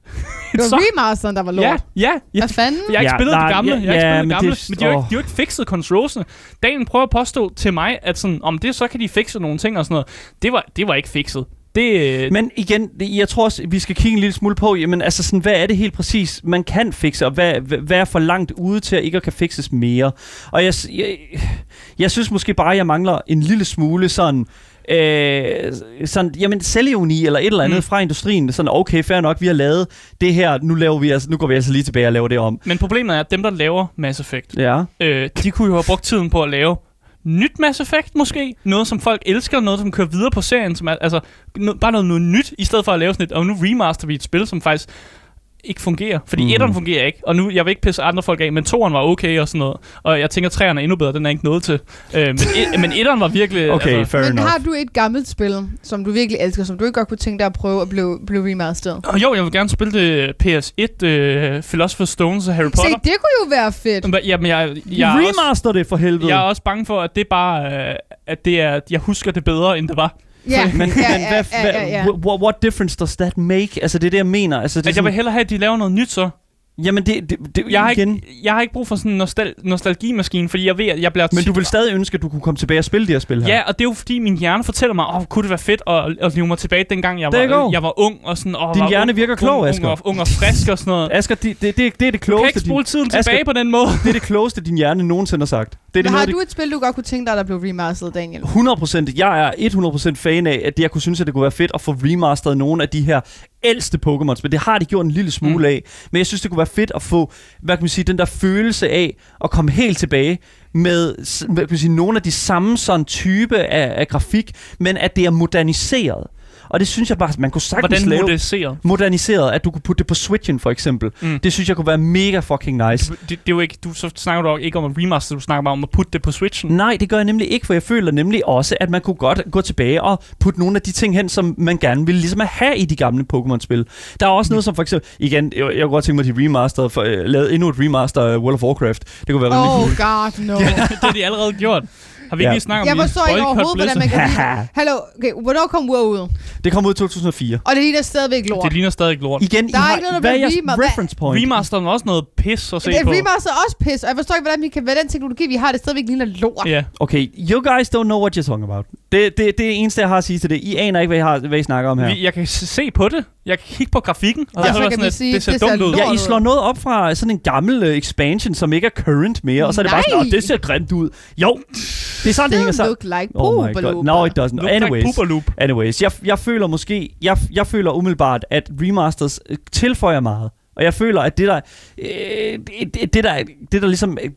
It var sucked. remasteren, der var lort. Ja, ja. Jeg, Hvad fanden? jeg har ikke Ja, spillet nej, det gamle. ja, jeg har ikke ja, spillet det men gamle. det- Men de har jo ikke, de har ikke fikset controlsene. Daniel prøver at påstå til mig, at sådan, om det, så kan de fikse nogle ting og sådan noget. Det var, det var ikke fikset. Det, øh, Men igen, det- jeg tror også, vi skal kigge en lille smule på, jamen altså sådan, hvad er det helt præcis, man kan fikse, og hvad, hvad er for langt ude til at ikke at kan fikses mere? Og jeg, jeg, jeg synes måske bare, jeg mangler en lille smule sådan, øh, sådan jamen selvevni eller et eller andet Mm. fra industrien. Sådan, okay, fair nok, vi har lavet det her, nu, laver vi altså, nu går vi altså lige tilbage og laver det om. men problemet er, at dem, der laver Mass Effect, Ja. øh, de kunne jo have brugt tiden på at lave nyt Mass Effect måske. Noget, som folk elsker, noget, som kører videre på serien. Som er, altså, no, bare noget, noget nyt, i stedet for at lave sådan et, og nu remaster vi et spil, som faktisk ikke fungerer. Fordi mm. etteren fungerer ikke, og nu, jeg vil ikke pisse andre folk af, men toeren var okay og sådan noget. Og jeg tænker, treeren er endnu bedre, den er ikke noget til. Øh, men, et, men etteren var virkelig... Okay, altså, fair Men enough. har du et gammelt spil, som du virkelig elsker, som du ikke godt kunne tænke dig at prøve at blive, blive remasteret? og jo, jeg vil gerne spille det PS1, øh, Philosopher's Stones og Harry Se, Potter. det kunne jo være fedt. Men, Jamen, jeg, jeg, er også, Remaster det for helvede. jeg er også bange for, at det bare... Øh, at det er, jeg husker det bedre, end det var. Ja, Men, ja, ja, hvad, ja, ja, ja. What, what difference does that make? Altså, det er det, jeg mener. Altså, det er At jeg vil hellere have, at de laver noget nyt så. Jamen, det, det, det Jeg har, igen... ikke, jeg har ikke brug for sådan en nostal- nostalgimaskine, fordi jeg ved, at jeg bliver... Men du vil stadig ønske, at du kunne komme tilbage og spille de her spil her? Ja, og det er jo fordi, min hjerne fortæller mig, åh, kunne det være fedt at, at leve mig tilbage, dengang jeg var, jeg var ung og sådan... Åh, Din var hjerne ung, virker ung, klog, ung, Asger. og, ung og frisk og sådan noget. Asger, det, det, det, det er det Du kan klogeste, ikke spole tiden Asger- tilbage på den måde. din, det er det klogeste, din hjerne nogensinde har sagt. Det er det Men har noget, du et spil, du godt kunne tænke dig, der blev remasteret, Daniel? 100%, jeg er 100% fan af, at jeg kunne synes, at det kunne være fedt at få remasteret nogle af de her ældste Pokémon-spil. Det har de gjort en lille smule Mm. af. Men jeg synes, det kunne være fedt at få, hvad kan man sige, den der følelse af at komme helt tilbage med, hvad kan man sige, nogle af de samme sådan type af, af grafik, men at det er moderniseret. Og det synes jeg bare, man kunne sagtens Hvordan lave moderniseret? moderniseret, at du kunne putte det på Switchen for eksempel. Mm. Det synes jeg kunne være mega fucking nice. Det, det, er jo ikke, du så snakker du ikke om en remaster, du snakker bare om at putte det på Switchen. Nej, det gør jeg nemlig ikke, for jeg føler nemlig også, at man kunne godt gå tilbage og putte nogle af de ting hen, som man gerne ville ligesom have i de gamle Pokémon-spil. Der er også noget som for eksempel, igen, jeg, jeg kunne godt tænke mig, at de remaster, for, uh, lavet endnu et remaster af World of Warcraft. Det kunne være rimelig Oh god, no. det har de allerede gjort. Har vi ikke Ja. lige snakket om Jeg i forstår ikke overhovedet, hvordan man kan lide Hallo, okay, hvornår kom WoW ud? Det kom ud i 2004. Og det ligner stadigvæk lort. Det ligner stadig lort. Igen, Der er I har, ikke noget, der hvad er bliver jeres rema- hvad- reference point? Remasteren er også noget pis at se Det er på. remaster er også pis, og jeg forstår ikke, hvordan vi kan, med den teknologi, vi har, det stadigvæk ligner lort. Ja. Okay, you guys don't know what you're talking about. Det, det, det er eneste, jeg har at sige til det. I aner ikke, hvad I, har, hvad I snakker om her. Vi, jeg kan se på det. Jeg kan kigge på grafikken. Og Ja, så, så er sådan, at sige, det ser det ser dumt ud. Ja, I slår noget op fra sådan en gammel uh, expansion, som ikke er current mere, og så er det bare sådan, Nej. "Nå, det ser grimt ud. Jo, det er sådan, det hænger sammen. look like Oh my god, Poobaloopa. no it doesn't. Look Anyways, like anyways jeg, jeg føler måske, jeg, jeg føler umiddelbart, at remasters øh, tilføjer meget. Og jeg føler, at det der, øh, det, det, der, det der ligesom, øh,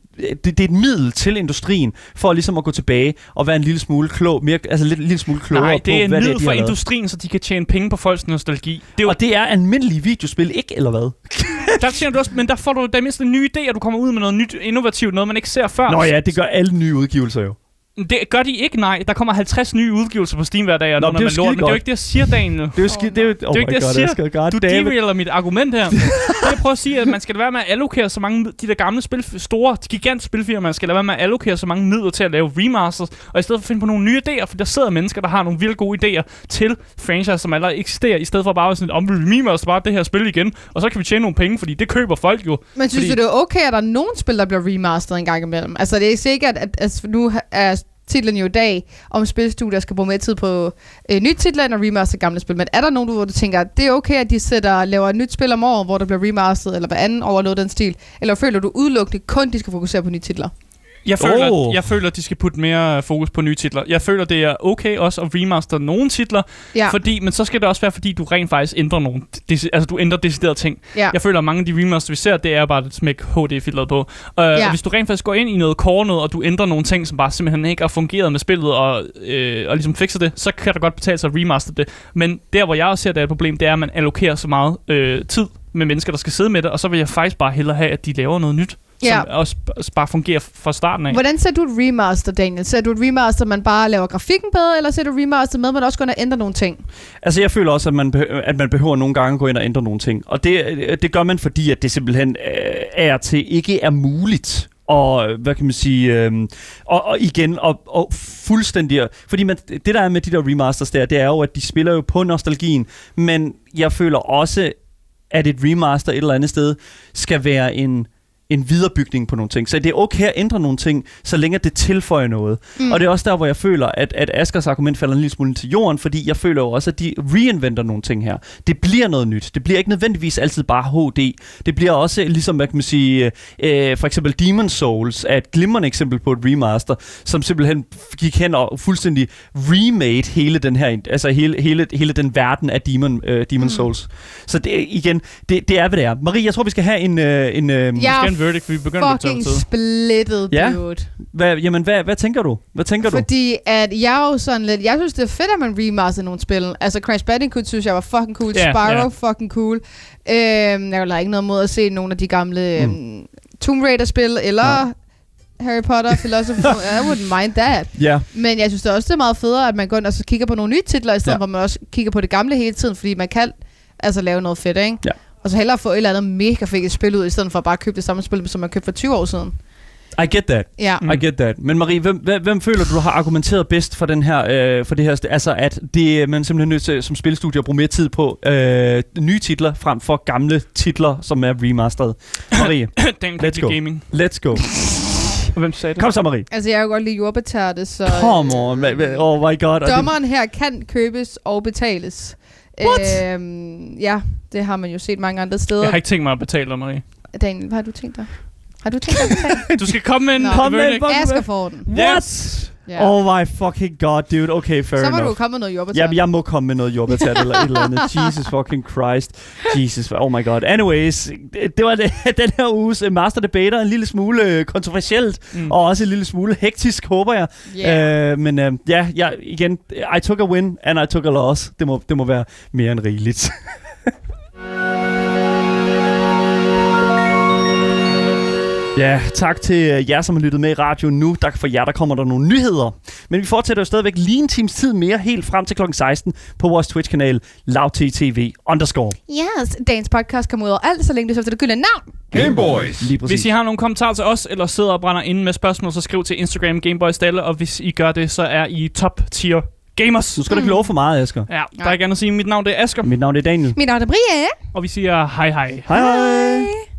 det, det er et middel til industrien, for ligesom at gå tilbage og være en lille smule klog, mere, altså lidt, lille smule klogere Nej, på, det er det er, middel de for industrien, så de kan tjene penge på folks nostalgi. Det er jo, Og det er almindelige videospil, ikke eller hvad? der tjener du også, men der får du da mindst en ny idé, og du kommer ud med noget nyt, innovativt, noget man ikke ser før. Nå ja, det gør alle nye udgivelser jo. Det gør de ikke, nej. Der kommer 50 nye udgivelser på Steam hver dag, og Nå, Nå, men det er man jo lort, men det er jo ikke det, jeg siger, Daniel. Det er jo skidt, det er jo, oh det er ikke det, jeg god, siger. skal God Du derailer mit argument her. jeg prøver at sige, at man skal lade være med at allokere så mange, de der gamle spil, store, gigant spilfirmaer, man skal lade være med at allokere så mange midler til at lave remasters, og i stedet for at finde på nogle nye idéer, for der sidder mennesker, der har nogle virkelig gode idéer til franchise, som allerede eksisterer, i stedet for bare at sådan, om vi remaster bare det her spil igen, og så kan vi tjene nogle penge, fordi det køber folk jo. Men synes Fordi- du, det er okay, at der er nogen spil, der bliver remasteret en gang imellem? Altså, det er sikkert, at altså, nu er titlen jo i dag, om spilstudier skal bruge mere tid på øh, nye titler end at remaster gamle spil. Men er der nogen, du, hvor du tænker, at det er okay, at de sætter, laver et nyt spil om året, hvor der bliver remasteret, eller hvad anden over noget den stil? Eller føler du udelukkende kun, de skal fokusere på nye titler? Jeg føler, Oh. jeg føler, at de skal putte mere fokus på nye titler. Jeg føler, det er okay også at remaster nogle titler, Ja, fordi, men så skal det også være, fordi du rent faktisk ændrer nogle, altså du ændrer deciderede ting. ja. Jeg føler, at mange af de remasters, vi ser, det er bare et smæk HD-filteret på. Uh, Ja. ja. Og hvis du rent faktisk går ind i noget core noget, og du ændrer nogle ting, som bare simpelthen ikke har fungeret med spillet, og, øh, og ligesom fikser det, så kan der godt betale sig at remaster det. Men der, hvor jeg også ser, det er et problem, det er, at man allokerer så meget øh, tid med mennesker, der skal sidde med det, og så vil jeg faktisk bare hellere have, at de laver noget nyt, Ja. som også bare fungerer fra starten af. Hvordan ser du et remaster, Daniel? Ser du et remaster, man bare laver grafikken bedre, eller ser du et remaster med, at man også går ind og ændrer nogle ting? Altså, jeg føler også, at man, behøver, at man behøver nogle gange at gå ind og ændre nogle ting. Og det, det gør man, fordi at det simpelthen øh, er til ikke er muligt. Og hvad kan man sige, øh, og, og igen, og, og fuldstændig, fordi man, det der er med de der remasters der, det er jo, at de spiller jo på nostalgien, men jeg føler også, at et remaster et eller andet sted skal være en, en viderebygning på nogle ting. Så det er okay at ændre nogle ting, så længe det tilføjer noget. Mm. Og det er også der, hvor jeg føler, at, at Askers argument falder en lille smule til jorden, fordi jeg føler jo også, at de reinventer nogle ting her. Det bliver noget nyt. Det bliver ikke nødvendigvis altid bare HD. Det bliver også ligesom, hvad kan man sige, øh, for eksempel Demon Souls er et glimrende eksempel på et remaster, som simpelthen gik hen og fuldstændig remade hele den her, altså hele, hele, hele den verden af Demon, øh, Demon mm. Souls. Så det, igen, det, det er, hvad det er. Marie, jeg tror, vi skal have en... Øh, en øh, Ja. Verdict, vi begynder at tage Fucking splittet, Ja. dude. hvad, jamen, hvad, hvad tænker du? Hvad tænker du? Fordi at jeg er jo sådan lidt... Jeg synes, det er fedt, at man remaster nogle spil. Altså, Crash Bandicoot synes jeg var fucking cool. Ja, Spyro, fucking cool. Øhm, jeg har ikke noget mod at se nogle af de gamle Mm. mm. Tomb Raider-spil, eller Nej. Harry Potter, Philosophy Stone. I wouldn't mind that. Ja. Men jeg synes det også, det er meget federe, at man går ind og så kigger på nogle nye titler, i stedet Ja. ja. for at man også kigger på det gamle hele tiden, fordi man kan altså lave noget fedt, ikke? Ja. Og så hellere få et eller andet mega fedt spil ud, i stedet for at bare købe det samme spil, som man købte for 20 år siden. I get that. Ja. Mm. I get that. Men Marie, hvem, hvem, hvem føler du, har argumenteret bedst for, den her, øh, for det her? Altså, at det, man er simpelthen nødt til som spilstudie at bruge mere tid på øh, nye titler, frem for gamle titler, som er remasteret. Marie, Den Let's go. gaming. let's go. Hvem sagde det? Kom så, Marie. Altså, jeg kan godt lide jordbetærte, så... Come on. hva- hva- Oh my god. Dommeren her kan købes og betales. What? Øhm, ja, det har man jo set mange andre steder. Jeg har ikke tænkt mig at betale dig, Marie. Daniel, hvad har du tænkt dig? Har du tænkt dig at betale? Du skal komme med en Nå. Kom med fucking- Asger får den. What? Yes! Ja. Oh my fucking god, dude. Okay, fair Så må enough. du komme med noget jordbær. Jamen, jeg må komme med noget jordbærtat eller et eller andet. Jesus fucking Christ. Jesus, oh my god. Anyways, det det var det, den her uges øh, Master Debater. En lille smule øh, kontroversielt, mm. og også en lille smule hektisk, håber jeg. Yeah. Øh, men øh, ja, jeg, igen, I took a win, and I took a loss. Det må, det må være mere end rigeligt. Ja, tak til øh, jer, som har lyttet med i radioen nu. Der, for jer, der kommer der nogle nyheder. Men vi fortsætter jo stadigvæk lige en times tid mere, helt frem til kl. 16 på vores Twitch-kanal, lavttv underscore. Yes, dagens podcast kommer ud over alt, så længe du søger det gyldne navn. Gameboys. Lige præcis. Hvis I har nogle kommentarer til os, eller sidder og brænder inde med spørgsmål, så skriv til Instagram Gameboy Stalle, og hvis I gør det, så er I top tier gamers. Nu skal du ikke love for meget, Asger. Ja, der er ikke andet at sige. Mit navn det er Asger, Mit navn er Daniel. Mit navn er Bria. og vi siger hej hej. Hej hej. Hej.